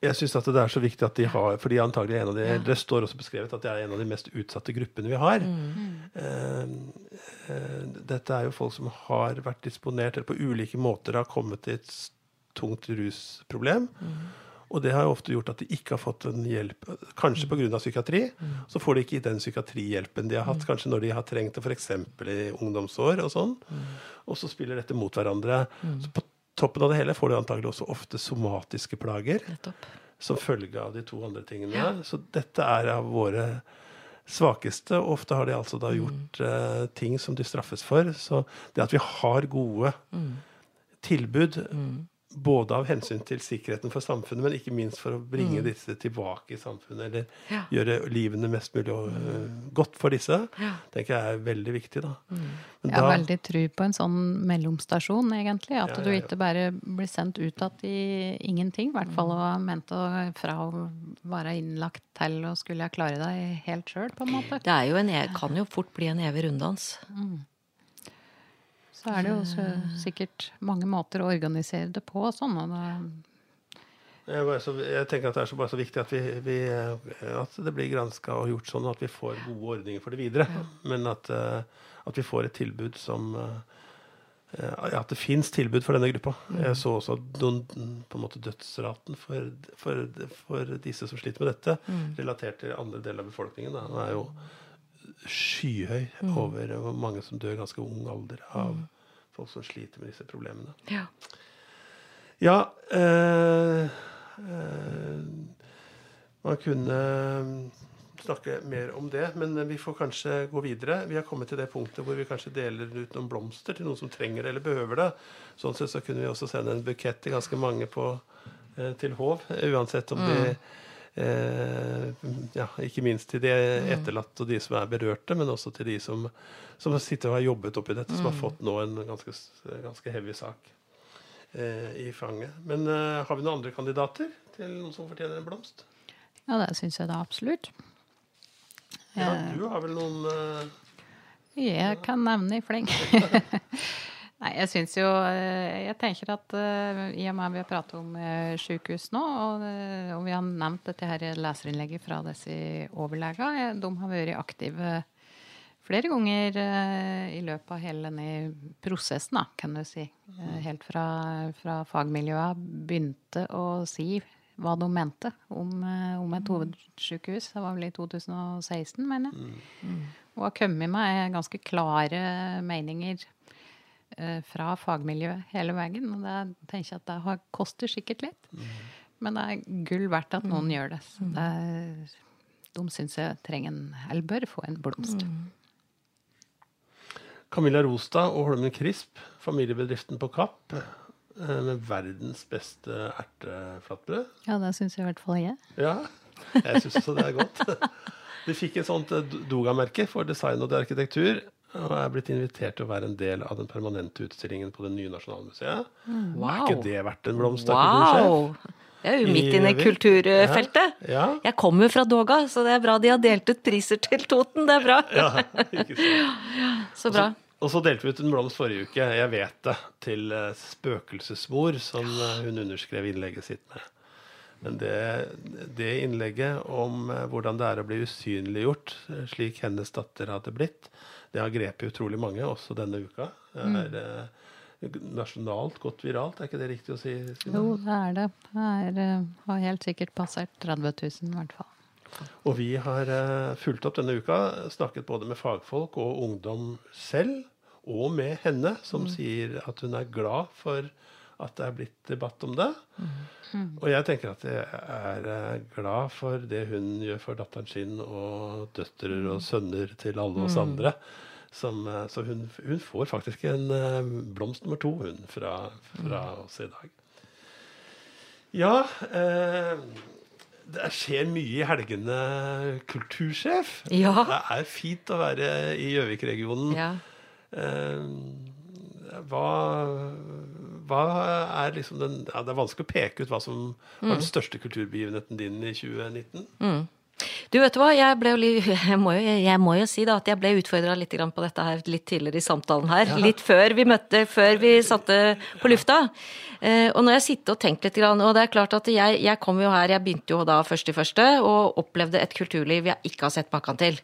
Jeg syns det er så viktig at de har fordi antagelig en av de, ja. Det står også beskrevet at det er en av de mest utsatte gruppene vi har. Mm. Uh, dette er jo folk som har vært disponert eller på ulike måter har kommet til et tungt rusproblem. Mm. Og det har jo ofte gjort at de ikke har fått en hjelp, kanskje pga. psykiatri. Mm. Så får de ikke den psykiatrihjelpen de har hatt mm. kanskje når de har trengt det f.eks. i ungdomsår. Og sånn. Mm. Og så spiller dette mot hverandre. Mm. Så på toppen av det hele får du antagelig også ofte somatiske plager. Nettopp. Som følge av de to andre tingene. Ja. Så dette er av våre svakeste. Og ofte har de altså da mm. gjort uh, ting som de straffes for. Så det at vi har gode mm. tilbud mm både av hensyn til sikkerheten for samfunnet, men ikke minst for å bringe mm. disse tilbake i samfunnet. Eller ja. gjøre livene mest mulig uh, godt for disse. Ja. tenker jeg er veldig viktig. da. Mm. jeg har veldig tru på en sånn mellomstasjon, egentlig. At ja, du ikke bare blir sendt ut igjen i ingenting. I hvert fall og ment å, fra å være innlagt til å skulle jeg klare deg helt sjøl, på en måte. Det er jo en, e, kan jo fort bli en evig runddans. Mm så er det jo sikkert mange måter å organisere det på. Sånn, jeg, så, jeg, tenker at det er så, bare så viktig at, vi, vi, at det blir granska og gjort sånn at vi får gode ordninger for det videre. Ja. Men at, uh, at, vi får et tilbud som At det fins tilbud for denne gruppa. Mm. Jeg så også noen, på en måte dødsraten for, for, for disse som sliter med dette, mm. relatert til andre deler av befolkningen. Da. Den er jo skyhøy mm. over og mange som dør ganske ung alder av mm. folk som sliter med disse problemene. Ja, ja øh, øh, Man kunne snakke mer om det, men vi får kanskje gå videre. Vi har kommet til det punktet hvor vi kanskje deler ut noen blomster til noen som trenger det eller behøver det. Sånn sett så kunne vi også sende en bukett til ganske mange på, eh, til Hov, uansett om mm. de ja, ikke minst til de etterlatte og de som er berørte, men også til de som, som sitter og har jobbet oppi dette, som har mm. fått nå en ganske, ganske heavy sak eh, i fanget. Men eh, har vi noen andre kandidater til noen som fortjener en blomst? Ja, det syns jeg da absolutt. Ja, du har vel noen uh, Jeg kan nevne i fleng. *laughs* *laughs* Nei, jeg syns jo eh, Jeg tenker at uh, i og med at vi har pratet om uh, sykehus nå, og, uh, og, vi har nevnt dette her leserinnlegget fra disse overlegene, de har vært aktive flere ganger i løpet av hele denne prosessen, da, kan du si. helt fra, fra fagmiljøet begynte å si hva de mente om, om et hovedsykehus. Det var vel i 2016, mener jeg. Mm. mm. Og har kommet med ganske klare meninger Eh, fra fagmiljøet hele veien. Og det tenker jeg at det koster sikkert litt. Mm. Men det er gull verdt at noen mm. gjør det. Så det er, de syns jeg trenger en, eller bør få en blomst. Mm. Camilla Rostad og Holmen Krisp, familiebedriften på Kapp eh, med verdens beste erteflatbrød. Ja, det syns jeg i hvert fall jeg. Ja, jeg syns også det er godt. *laughs* Vi fikk et sånt eh, Doga-merke for design og arkitektur og er blitt invitert til å være en del av den permanente utstillingen på det nye Nasjonalmuseet. Mm. Wow. Er ikke det verdt en blomst? Wow. Jeg er jo midt inne i kulturfeltet. Ja. Jeg kommer fra Doga, så det er bra de har delt ut priser til Toten. Det er bra. Ja, ikke sant. *laughs* Så bra. Og så delte vi ut en blomst forrige uke, jeg vet det, til eh, Spøkelsesmor, som eh, hun underskrev innlegget sitt med. Men det, det innlegget om eh, hvordan det er å bli usynliggjort, slik hennes datter hadde blitt, det har grepet utrolig mange, også denne uka. Det er mm. nasjonalt gått viralt, er ikke det riktig å si? Sina? Jo, det er det. Det er, eh, har helt sikkert passert 30 000 i hvert fall. Og vi har eh, fulgt opp denne uka, snakket både med fagfolk og ungdom selv, og med henne, som sier at hun er glad for at det er blitt debatt om det. Og jeg tenker at jeg er eh, glad for det hun gjør for datteren sin og døtre og sønner til alle oss andre. Som, eh, så hun, hun får faktisk en eh, blomst nummer to, hun, fra, fra oss i dag. Ja eh, Det skjer mye i helgene, kultursjef. Ja. Det er fint å være i Gjøvik-regionen. Ja. Eh, hva, hva er liksom den ja, Det er vanskelig å peke ut hva som var den største kulturbegivenheten din i 2019. Du vet hva, jeg, ble *laughs* jeg, må jo, jeg må jo si da at jeg ble utfordra litt på dette her litt tidligere i samtalen her. Litt før vi møtte, før vi satte på lufta. Eh, og når jeg sitter og tenker litt, og det er klart at jeg, jeg kom jo her, jeg begynte jo da først i første, og opplevde et kulturliv jeg ikke har sett maken til.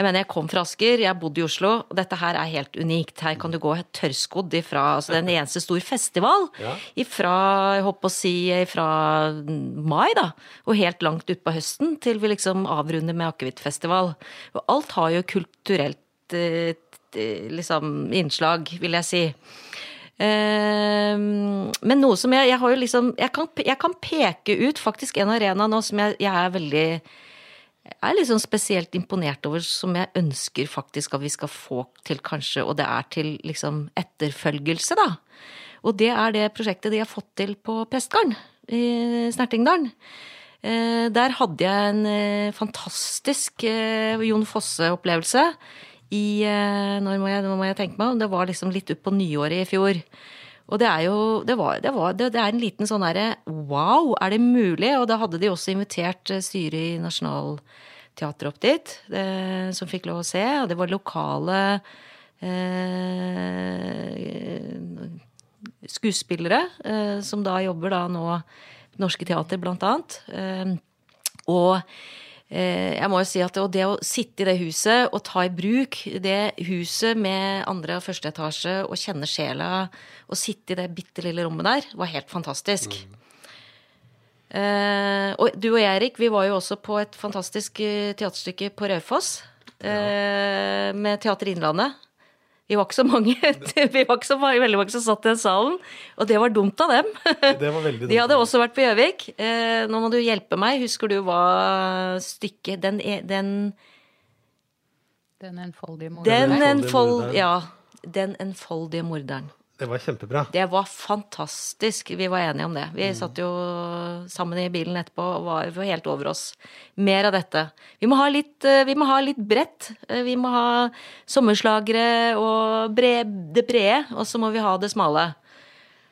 Jeg mener, jeg kom fra Asker, jeg bodde i Oslo, og dette her er helt unikt. Her kan du gå tørrskodd ifra altså det er en eneste stor festival. Ja. Ifra, jeg håper å si, fra mai, da. Og helt langt utpå høsten til vi liksom avrunder med akevittfestival. Og alt har jo kulturelt eh, liksom innslag, vil jeg si. Eh, men noe som jeg, jeg har jo liksom jeg kan, jeg kan peke ut faktisk en arena nå som jeg, jeg er veldig er liksom spesielt imponert over, som jeg ønsker faktisk at vi skal få til, kanskje, og det er til liksom etterfølgelse, da. Og det er det prosjektet de har fått til på Prestgarden i Snertingdalen. Eh, Der hadde jeg en eh, fantastisk eh, Jon Fosse-opplevelse i når må, jeg, må jeg tenke meg om, det var liksom litt utpå nyåret i fjor. Og det er jo det, var, det, var, det, det er en liten sånn derre wow, er det mulig? Og da hadde de også invitert eh, styret i Nationaltheatret opp dit, eh, som fikk lov å se. Og det var lokale eh, skuespillere eh, som da jobber da nå Norske Teater, blant annet. Eh, og jeg må jo si at det, og det å sitte i det huset og ta i bruk det huset med andre og første etasje og kjenne sjela og sitte i det bitte lille rommet der, var helt fantastisk. Eh, og du og jeg, Erik, vi var jo også på et fantastisk eh, teaterstykke på Raufoss. Eh, med Teater Innlandet. Vi var ikke så mange, *laughs* vi var ikke så mange, veldig mange som satt i den salen. Og det var dumt av dem. Det var veldig *laughs* dumt. De hadde også vært på Gjøvik. Eh, nå må du hjelpe meg. Husker du hva stykket Den, e- den, Den enfoldige den morderen. enfold... morderen. Ja. Den enfoldige morderen. Det var kjempebra. Det var fantastisk. Vi var enige om det. Vi satt jo sammen i bilen etterpå og var, helt over oss. Mer av dette. Vi må ha litt, eh, vi må ha litt bredt. Eh, Vi må ha sommerslagere og bre, det brede, og så må vi ha det smale.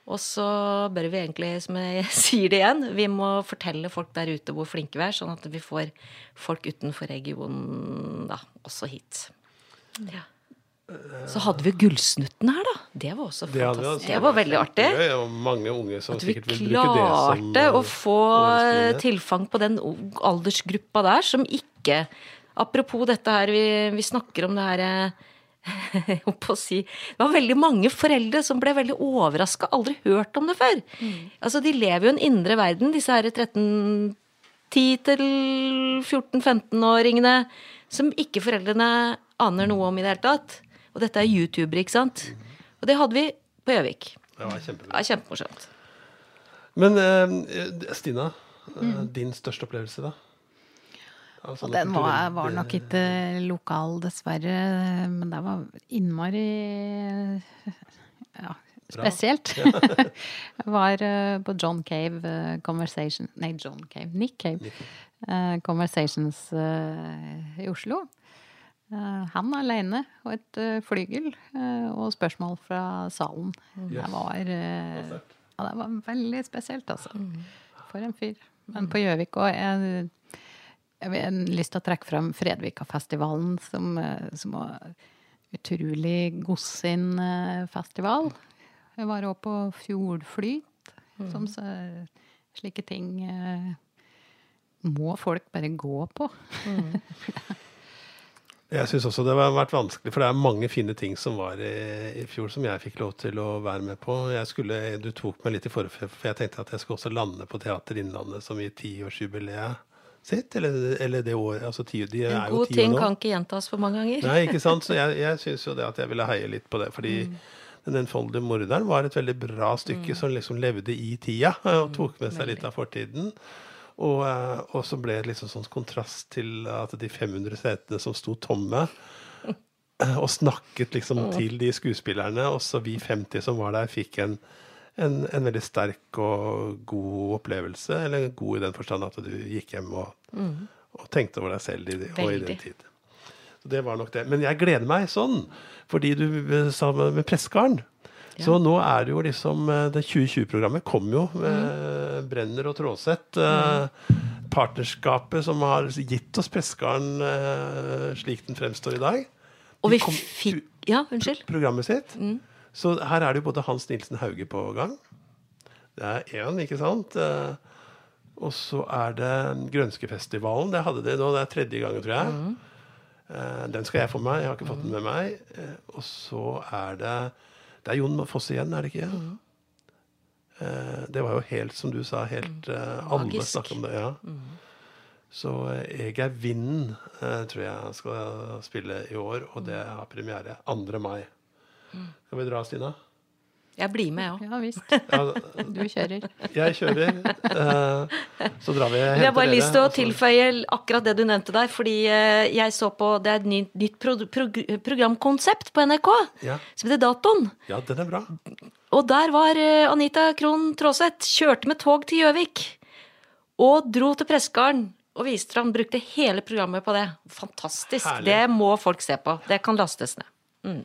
Og så bør vi egentlig, som jeg *laughs* sier det igjen, vi må fortelle folk der ute hvor flinke vi er, sånn at vi får folk utenfor regionen da, også hit. Ja. Så hadde vi Gullsnutten her, da. Det var også Det, hadde vi fantastisk. altså- Det var veldig artig. Og mange unge som At vi sikkert vil bruke det som klarte å få tilfang på den aldersgruppa der, som ikke Apropos dette her, vi, vi snakker om det her eh, *laughs* jeg holdt på å si Det var veldig mange foreldre som ble veldig overraska, aldri hørt om det før. Altså, de lever jo en indre verden, disse her 13 10-14-15-åringene som ikke foreldrene aner noe om i det hele tatt. Og dette er youtubere, ikke sant? Og det hadde vi på Gjøvik. Det var kjempebra. Det er kjempemorsomt. Men eh, Stina, mm. din største opplevelse, da? Altså, Og den var, var nok ikke lokal, dessverre. Men det var innmari ja, spesielt. *laughs* Jeg var eh, på John Cave eh, Conversation Nei, John Cave. Nick Cave. eh, Conversations eh, i Oslo. Eh, han alene og et eh, flygel eh, og spørsmål fra salen. Det var, ja, det var veldig spesielt, altså. For en fyr. Men på Gjøvik òg jeg, jeg har lyst til å trekke fram Fredvikafestivalen, som, som var utrolig godsinn festival. Jeg var òg på Fjordflyt. Som så, slike ting eh, må folk bare gå på. *laughs* Jeg syns også det har vært vanskelig, for det er mange fine ting som var i, i fjor som jeg fikk lov til å være med på. Jeg skulle, Du tok meg litt i forfjell, for jeg tenkte at jeg skulle også lande på Teater Innlandet som i tiårsjubileet sitt. Eller, eller det året. Altså ti, de er En jo god ting nå. kan ikke gjentas for mange ganger. Nei, ikke sant? Så jeg, jeg *laughs* syns jo det at jeg ville heie litt på det. Fordi Den enfoldige morderen var et veldig bra stykke som liksom levde i tida *laughs* og tok med seg litt av fortiden. Og, eh, og så ble det liksom sånn kontrast til at de 500 setene som sto tomme, eh, og snakket liksom til de skuespillerne, også vi 50 som var der, fikk en, en, en veldig sterk og god opplevelse. Eller god i den forstand at du gikk hjem og, og tenkte over deg selv i, og i den tid. Så det var nok det. Men jeg gleder meg sånn, fordi du eh, sa med med Pressgarden. Så nå er det jo liksom eh, Det 2020-programmet kom jo med Brenner og Tråseth. eh, Partnerskapet som har gitt oss Pressgarden eh, slik den fremstår i dag. Og vi kom- fikk Ja, unnskyld. Programmet sitt. Så her er det jo både Hans Nilsen Hauge på gang. Det er én, ikke sant? Eh, Og så er det Grønskefestivalen. Det hadde de nå, det er tredje gangen, tror jeg. Eh, Den skal jeg få med meg. Jeg har ikke fått den med meg. Eh, Og så er det Det er Jon Fosse igjen, er det ikke? Eh, Det var jo helt, som du sa, helt eh, Alle snakket snakker om det. ja. Så eh, Jeg er vinden, eh, tror jeg skal spille i år, og det har premiere 2. mai. Skal vi dra, Stina? Jeg blir med, jeg òg. Ja visst. *laughs* Du kjører. jeg kjører. eh, Så drar vi og Jeg har bare lyst til å dere, tilføye akkurat det du nevnte der, fordi eh, jeg så på Det er et nytt, nytt pro prog programkonsept på NRK Ja. som heter Datoen. Ja, den er bra. Og der var eh, Anita Krohn Traaseth. Kjørte med tog til Gjøvik. Og dro til Pressgarden og viste fram. Brukte hele programmet på det. Fantastisk. Herlig. Det må folk se på. Det kan lastes ned.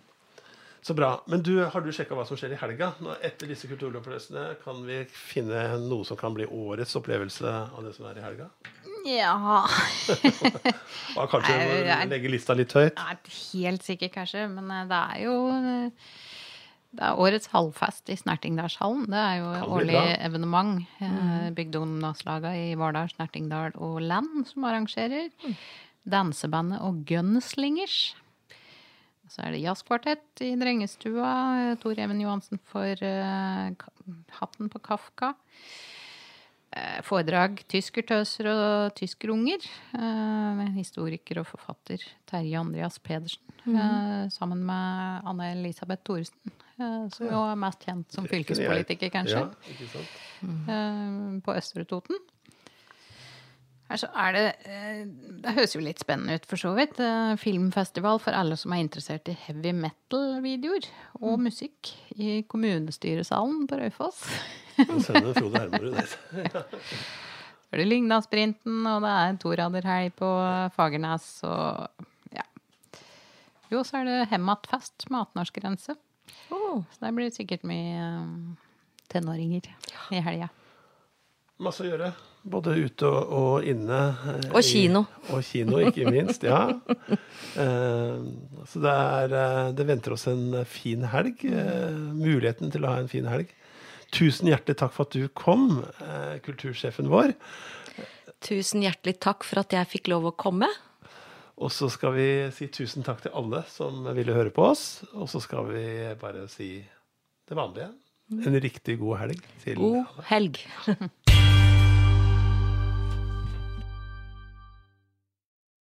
Så bra. Men du, har du sjekka hva som skjer i helga? Nå, etter disse kulturopplevelsene, kan vi finne noe som kan bli årets opplevelse av det som er i helga? Ja *laughs* *laughs* Og kanskje du jeg- legge lista litt høyt? er helt sikkert, kanskje, men eh, det er jo eh, Det er årets halvfest i Snertingdalshallen. Det er jo årlig bra. evenement. Mm. Bygdeungdomslaga i Vardal, Snertingdal og Land som arrangerer. Dansebandet og Gunslingers. Så er det jazzkvartett i Drengestua. eh, Tor Even Johansen for eh, Hatten på Kafka. Eh, Foredrag 'Tyskertøser og tyskerunger' med historiker og forfatter Terje Andreas Pedersen. eh, Sammen med Anne Elisabeth Thoresen, som jo er mest kjent som fylkespolitiker, kanskje, Ja, på Østre Toten. Her så er det eh, Det høres jo litt spennende ut, for så vidt. Filmfestival for alle som er interessert i heavy metal-videoer og musikk i kommunestyresalen på Raufoss. Sønnen Frode Hermorud. det. Så er det *laughs* Lyngdalsprinten, og det er toraderhelg på Fagernes, og ja. Jo, så er det Hemmatfest med 18-årsgrense. Så der blir det sikkert mye eh, tenåringer i helga. Masse å gjøre. Både ute og, og inne. Og Og kino. Og kino, ikke minst. Ja. uh, *laughs* så det, er, eh, det venter oss en fin helg. Uh, muligheten til å ha en fin helg. Tusen hjertelig takk for at du kom, uh, kultursjefen vår. Tusen hjertelig takk for at jeg fikk lov å komme. Og så skal vi si tusen takk til alle som ville høre på oss. Og så skal vi bare si det vanlige. En riktig god helg til God helg. *laughs*